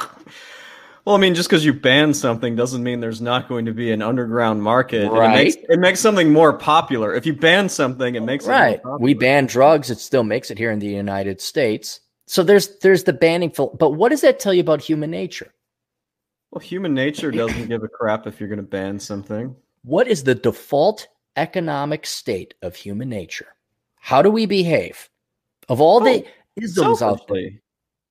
I mean, just because you ban something doesn't mean there's not going to be an underground market. Right. It makes, it makes something more popular. If you ban something, it makes right. It We ban drugs; it still makes it here in the United States. So there's there's the banning. phil- But what does that tell you about human nature? Well, human nature doesn't give a crap if you're going to ban something. What is the default economic state of human nature? How do we behave? Of all the oh, isms out there,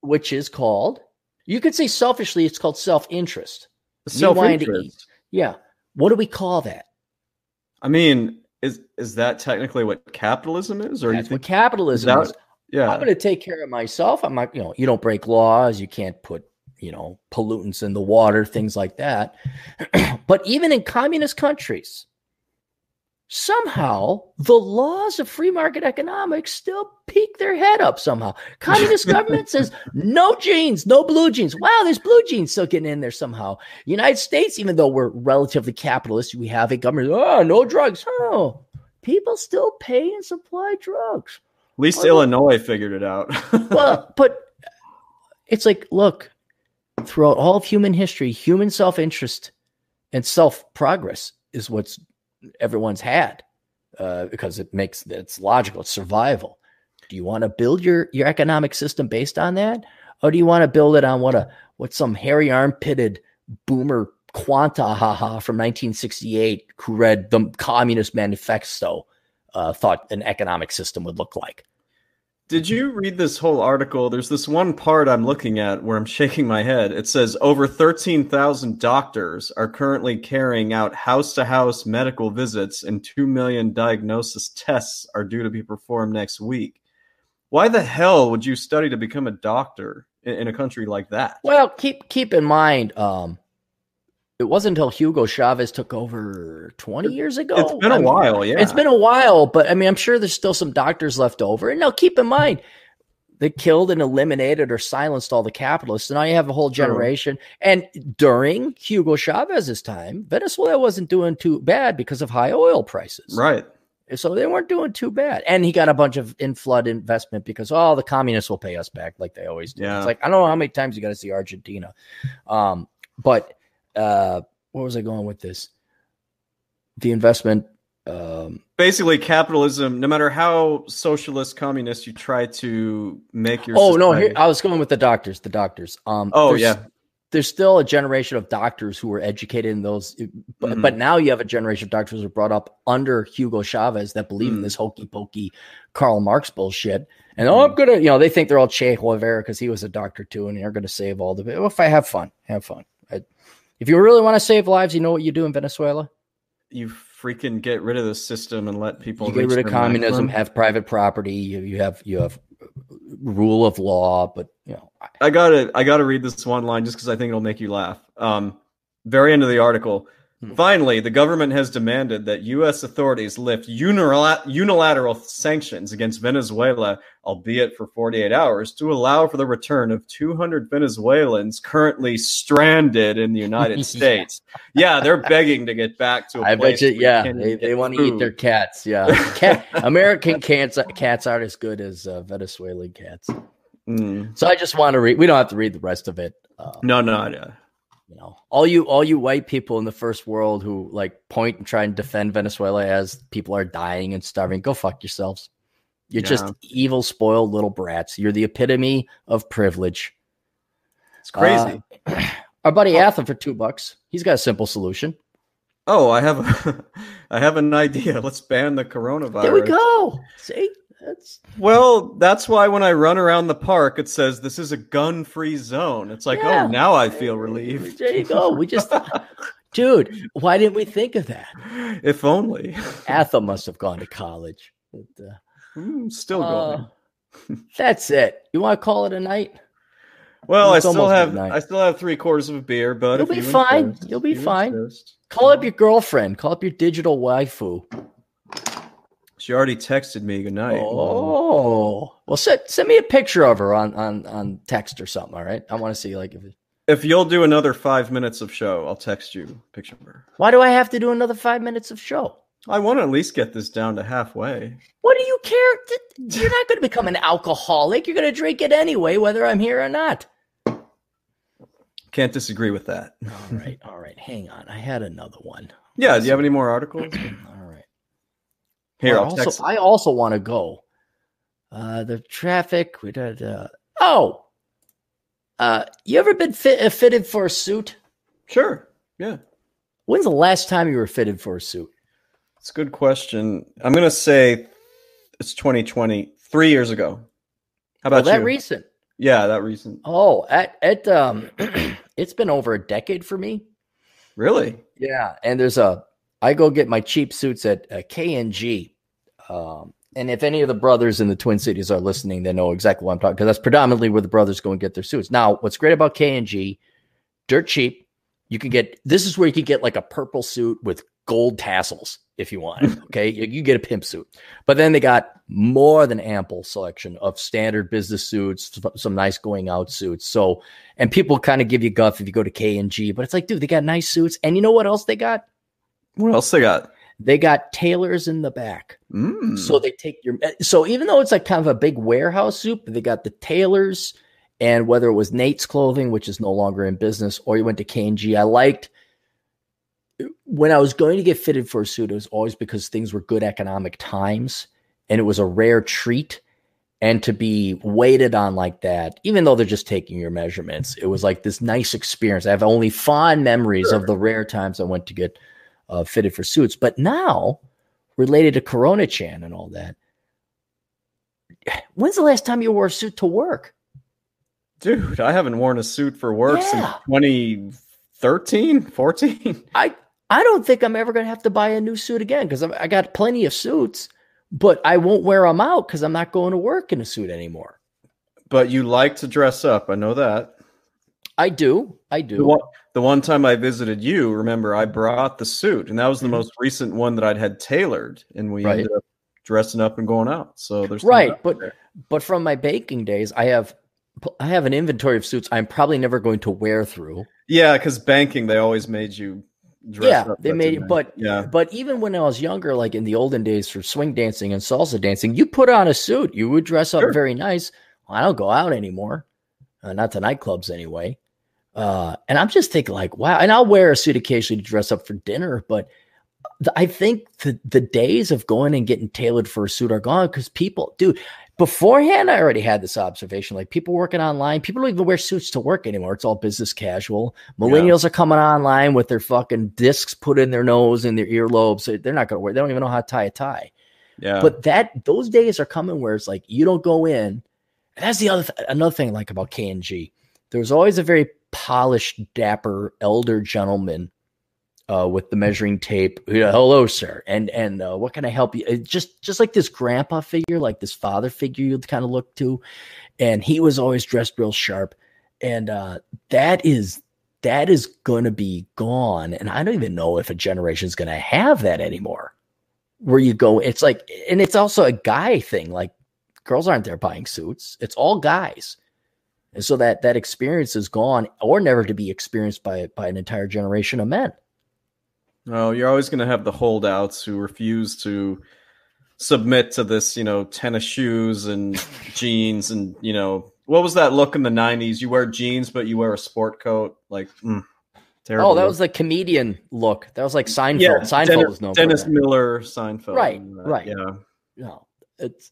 which is called, you could say selfishly, it's called self interest. Self-interest. Yeah. What do we call that? I mean, is is that technically what capitalism is, or you That's what think? capitalism that- is. Yeah, I'm going to take care of myself. I'm not, you know, you don't break laws. You can't put, you know, pollutants in the water, things like that. but even in communist countries, somehow the laws of free market economics still peek their head up somehow. Communist government says no jeans, no blue jeans. Wow, there's blue jeans still getting in there somehow. United States, even though we're relatively capitalist, we have a government. Oh, no drugs. Oh, people still pay and supply drugs at least Well, Illinois figured it out. well, but it's like, look, throughout all of human history, human self interest and self progress is what's everyone's had uh, because it makes it's logical, it's survival. Do you want to build your your economic system based on that, or do you want to build it on what a what some hairy armpitted boomer quanta haha from 1968 who read the Communist Manifesto uh, thought an economic system would look like? Did you read this whole article? There's this one part I'm looking at where I'm shaking my head. It says over 13,000 doctors are currently carrying out house to house medical visits, and 2 million diagnosis tests are due to be performed next week. Why the hell would you study to become a doctor in, in a country like that? Well, keep keep in mind, um, it wasn't until Hugo Chavez took over 20 years ago. It's been I a mean, while, yeah. It's been a while, but I mean, I'm sure there's still some doctors left over. And now keep in mind, they killed and eliminated or silenced all the capitalists. And now you have a whole generation. And during Hugo Chavez's time, Venezuela wasn't doing too bad because of high oil prices. right. So they weren't doing too bad. And he got a bunch of in flood investment because oh, the communists will pay us back like they always do. Yeah. It's like I don't know how many times you got to see Argentina. Um, but uh where was I going with this? The investment um Basically, capitalism, no matter how socialist, communist you try to make your Oh no, here I was going with the doctors, the doctors. Um Oh, there's- yeah. There's still a generation of doctors who were educated in those, but, Mhm. but now you have a generation of doctors who are brought up under Hugo Chavez that believe in Mm. this hokey pokey Karl Marx bullshit. And oh, I'm gonna, you know, they think they're all Che Guevara because he was a doctor too, and they're gonna save all the. Well, if I have fun, have fun. I, if you really want to save lives, you know what you do in Venezuela. you freaking get rid of the system and let people You get rid of communism, maximum. have private property. You, you have you have rule of law, but you know, I- I gotta I gotta read this one line just because I think it'll make you laugh. Um, very end of the article. Hmm. Finally, the government has demanded that U.S. authorities lift unilat- unilateral sanctions against Venezuela, albeit for 48 hours, to allow for the return of 200 Venezuelans currently stranded in the United States. Yeah, they're begging to get back to a I bet you, yeah, they, they want to eat their cats. Yeah, Cat, American cats cats aren't as good as uh, Venezuelan cats. Mm. So I just want to read. We don't have to read the rest of it. Uh, No, no, no. You know, all you all you white people in the first world who like point and try and defend Venezuela as people are dying and starving, go fuck yourselves. You're just evil, spoiled little brats. You're the epitome of privilege. It's crazy. Uh, our buddy Atham for two bucks. He's got a simple solution. Oh, I have a, I have an idea. Let's ban the coronavirus. There we go. See, that's Well, that's why when I run around the park, it says this is a gun-free zone. It's like, Yeah. oh, now I feel relieved. There you go. We just, dude, why didn't we think of that? if only. Atham must have gone to college. But, uh, Mm, still uh, going. that's it. You want to call it a night? Well, I still have midnight. I still have three quarters of a beer, but You'll be you fine. insist- You'll be you fine. insist. Call up your girlfriend. Call up your digital waifu. She already texted me good night. Oh, well, send send me a picture of her on on on text or something. All right, I want to see like if. If you'll do another five minutes of show, I'll text you a picture of her. Why do I have to do another five minutes of show? I want to at least get this down to halfway. What do you care? You're not going to become an alcoholic. You're going to drink it anyway, whether I'm here or not. Can't disagree with that. All right, all right. Hang on. I had another one. Yeah. Do you have any more articles? Here, I'll also, text. I also want to go. Uh, the traffic. We did. Uh, oh, uh, you ever been fit, uh, fitted for a suit? Sure. Yeah. When's the last time you were fitted for a suit? It's a good question. I'm gonna say it's 2020, three years ago. How Well, about that you? recent. yeah, that recent. Oh, at at um, it's been over a decade for me. Really? Yeah, and there's a I go get my cheap suits at uh, K&G. Um, and if any of the brothers in the Twin Cities are listening, they know exactly what I'm talking because that's predominantly where the brothers go and get their suits. Now, what's great about K&G, dirt cheap. You can get this is where you can get like a purple suit with gold tassels if you want. it, Okay, you, you get a pimp suit, but then they got more than ample selection of standard business suits, some nice going out suits. So, and people kind of give you guff if you go to K and G, but it's like, dude, they got nice suits, and you know what else they got? What else they got? They got tailors in the back. Mm. So they take your so even though it's like kind of a big warehouse suit, they got the tailors and whether it was Nate's clothing, which is no longer in business, or you went to K and G. I liked when I was going to get fitted for a suit, it was always because things were good economic times and it was a rare treat. And to be waited on like that, even though they're just taking your measurements, it was like this nice experience. I have only fond memories of the rare times I went to get uh, fitted for suits. But now, related to Coronachan and all that, when's the last time you wore a suit to work? Dude, I haven't worn a suit for work since Yeah. 2013, 14. I I don't think I'm ever going to have to buy a new suit again because I got plenty of suits, but I won't wear them out because I'm not going to work in a suit anymore. But you like to dress up. I know that. I do, I do. one, the one time I visited you, remember, I brought the suit, and that was the Mhm. most recent one that I'd had tailored, and we Right. ended up dressing up and going out. So there's Right, but there. but from my baking days, I have I have an inventory of suits I'm probably never going to wear through. yeah, because banking they always made you dress yeah, up. they made it, but yeah, but even when I was younger, like in the olden days for swing dancing and salsa dancing, you put on a suit, you would dress up Sure. very nice. Well, I don't go out anymore, uh, not to nightclubs anyway. Uh, and I'm just thinking, like, wow. And I'll wear a suit occasionally to dress up for dinner, but th- I think the the days of going and getting tailored for a suit are gone because people, dude. Beforehand, I already had this observation. Like people working online, people don't even wear suits to work anymore. It's all business casual. Millennials are coming online with their fucking discs put in their nose and their earlobes. They're not going to wear. They don't even know how to tie a tie. yeah. But that those days are coming where it's like you don't go in. And that's the other th- another thing I like about K and G. There's always a very polished, dapper elder gentleman uh, with the measuring tape. Know, Hello, sir, and and uh, what can I help you? It just just like this grandpa figure, like this father figure you'd kind of look to, and he was always dressed real sharp, and uh, that is that is going to be gone, and I don't even know if a generation is going to have that anymore. Where you go, it's like, and it's also a guy thing. Like girls aren't there buying suits; it's all guys. And so that that experience is gone, or never to be experienced by by an entire generation of men. No, you're always going to have the holdouts who refuse to submit to this, you know, tennis shoes and jeans and, you know, what was that look in the 90s? You wear jeans, but you wear a sport coat. Like, mm, terrible. Oh, that was the comedian look. That was like Seinfeld. yeah, Seinfeld Dennis, was known Dennis. Miller, Seinfeld. Right, right. Yeah. No, it's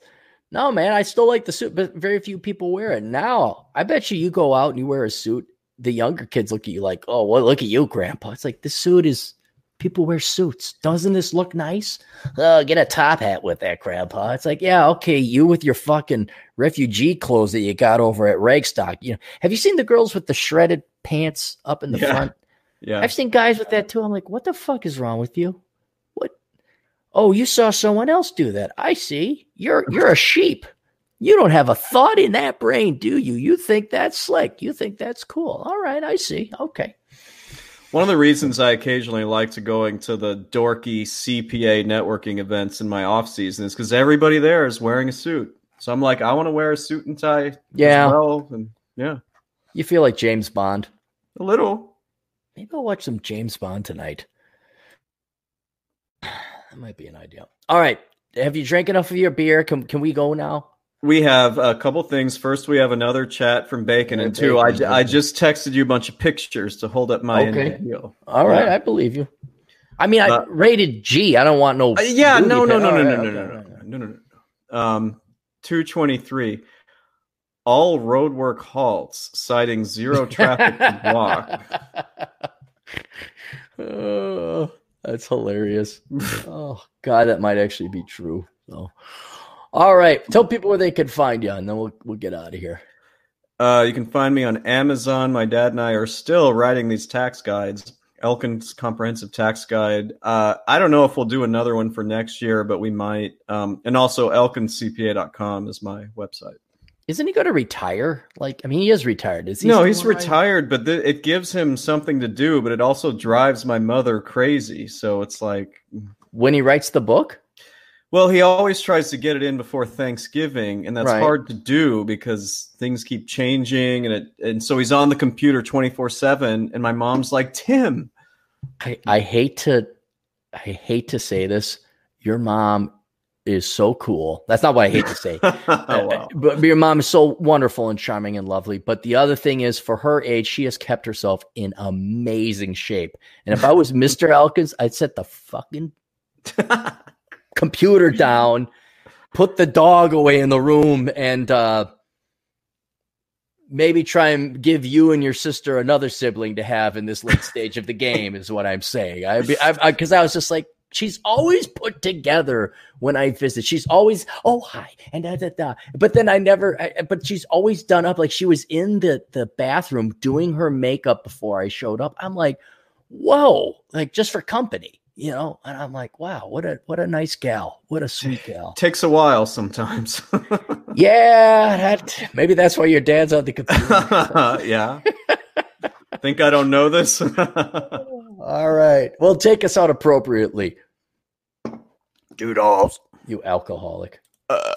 no man. I still like the suit, but very few people wear it now. I bet you, you go out and you wear a suit. The younger kids look at you like, "Oh, well, look at you, Grandpa." It's like this suit is. People wear suits. Doesn't this look nice? Oh, get a top hat with that, Grandpa. It's like, yeah, okay, you with your fucking refugee clothes that you got over at Ragstock. You know, have you seen the girls with the shredded pants up in the Yeah. front? Yeah. I've seen guys with that too. I'm like, what the fuck is wrong with you? Oh, you saw someone else do that. I see. You're you're a sheep. You don't have a thought in that brain, do you? You think that's slick. You think that's cool. All right, I see. Okay. One of the reasons I occasionally like to going to the dorky CPA networking events in my off season is because everybody there is wearing a suit. So I'm like, I want to wear a suit and tie. as Yeah. well. And yeah, You feel like James Bond. a little. Maybe I'll watch some James Bond tonight. That might be an idea. All right. Have you drank enough of your beer? Can can we go now? We have a couple things. First, we have another chat from Bacon, and two, I, I just texted you a bunch of pictures to hold up my Okay. deal. All right, Yeah. I believe you. I mean, I Uh, rated G. I don't want no. Uh, yeah, no, no, no, no, no, no, no, no, no, no, no. Um, two twenty three. All roadwork halts, citing zero traffic to block. Oh, that's hilarious. oh God, that might actually be true. So, all right, tell people where they can find you, and then we'll we'll get out of here. Uh, you can find me on Amazon. My dad and I are still writing these tax guides. Elkin's comprehensive tax guide. Uh, I don't know if we'll do another one for next year, but we might. Um, and also elkincpa.com is my website. Isn't he going to retire? Like, I mean, he is retired. Is he? no, he's alive? retired, but th- it gives him something to do, but it also drives my mother crazy. So it's like, mm. When he writes the book, well, he always tries to get it in before Thanksgiving, and that's Right. hard to do because things keep changing, and it, and so he's on the computer twenty four seven. And my mom's like, Tim, I, I hate to, I hate to say this. Your mom is so cool. That's not what I hate to say. oh, wow. But your mom is so wonderful and charming and lovely. But the other thing is, for her age, she has kept herself in amazing shape. And if I was Mr. Elkins, I'd set the fucking computer down, put the dog away in the room, and uh, maybe try and give you and your sister another sibling to have in this late stage of the game. Is what I'm saying. I because I, 'cause I was just like. She's always put together when I visit. She's always, oh hi, and da da da. But then I never. I, but she's always done up like she was in the the bathroom doing her makeup before I showed up. I'm like, whoa, like just for company, you know. And I'm like, wow, what a what a nice gal, what a sweet gal. Takes a while sometimes. Yeah, that maybe that's why your dad's on the computer. yeah. Think I don't know this? All right, well, take us out appropriately, Doodles. you alcoholic. Uh,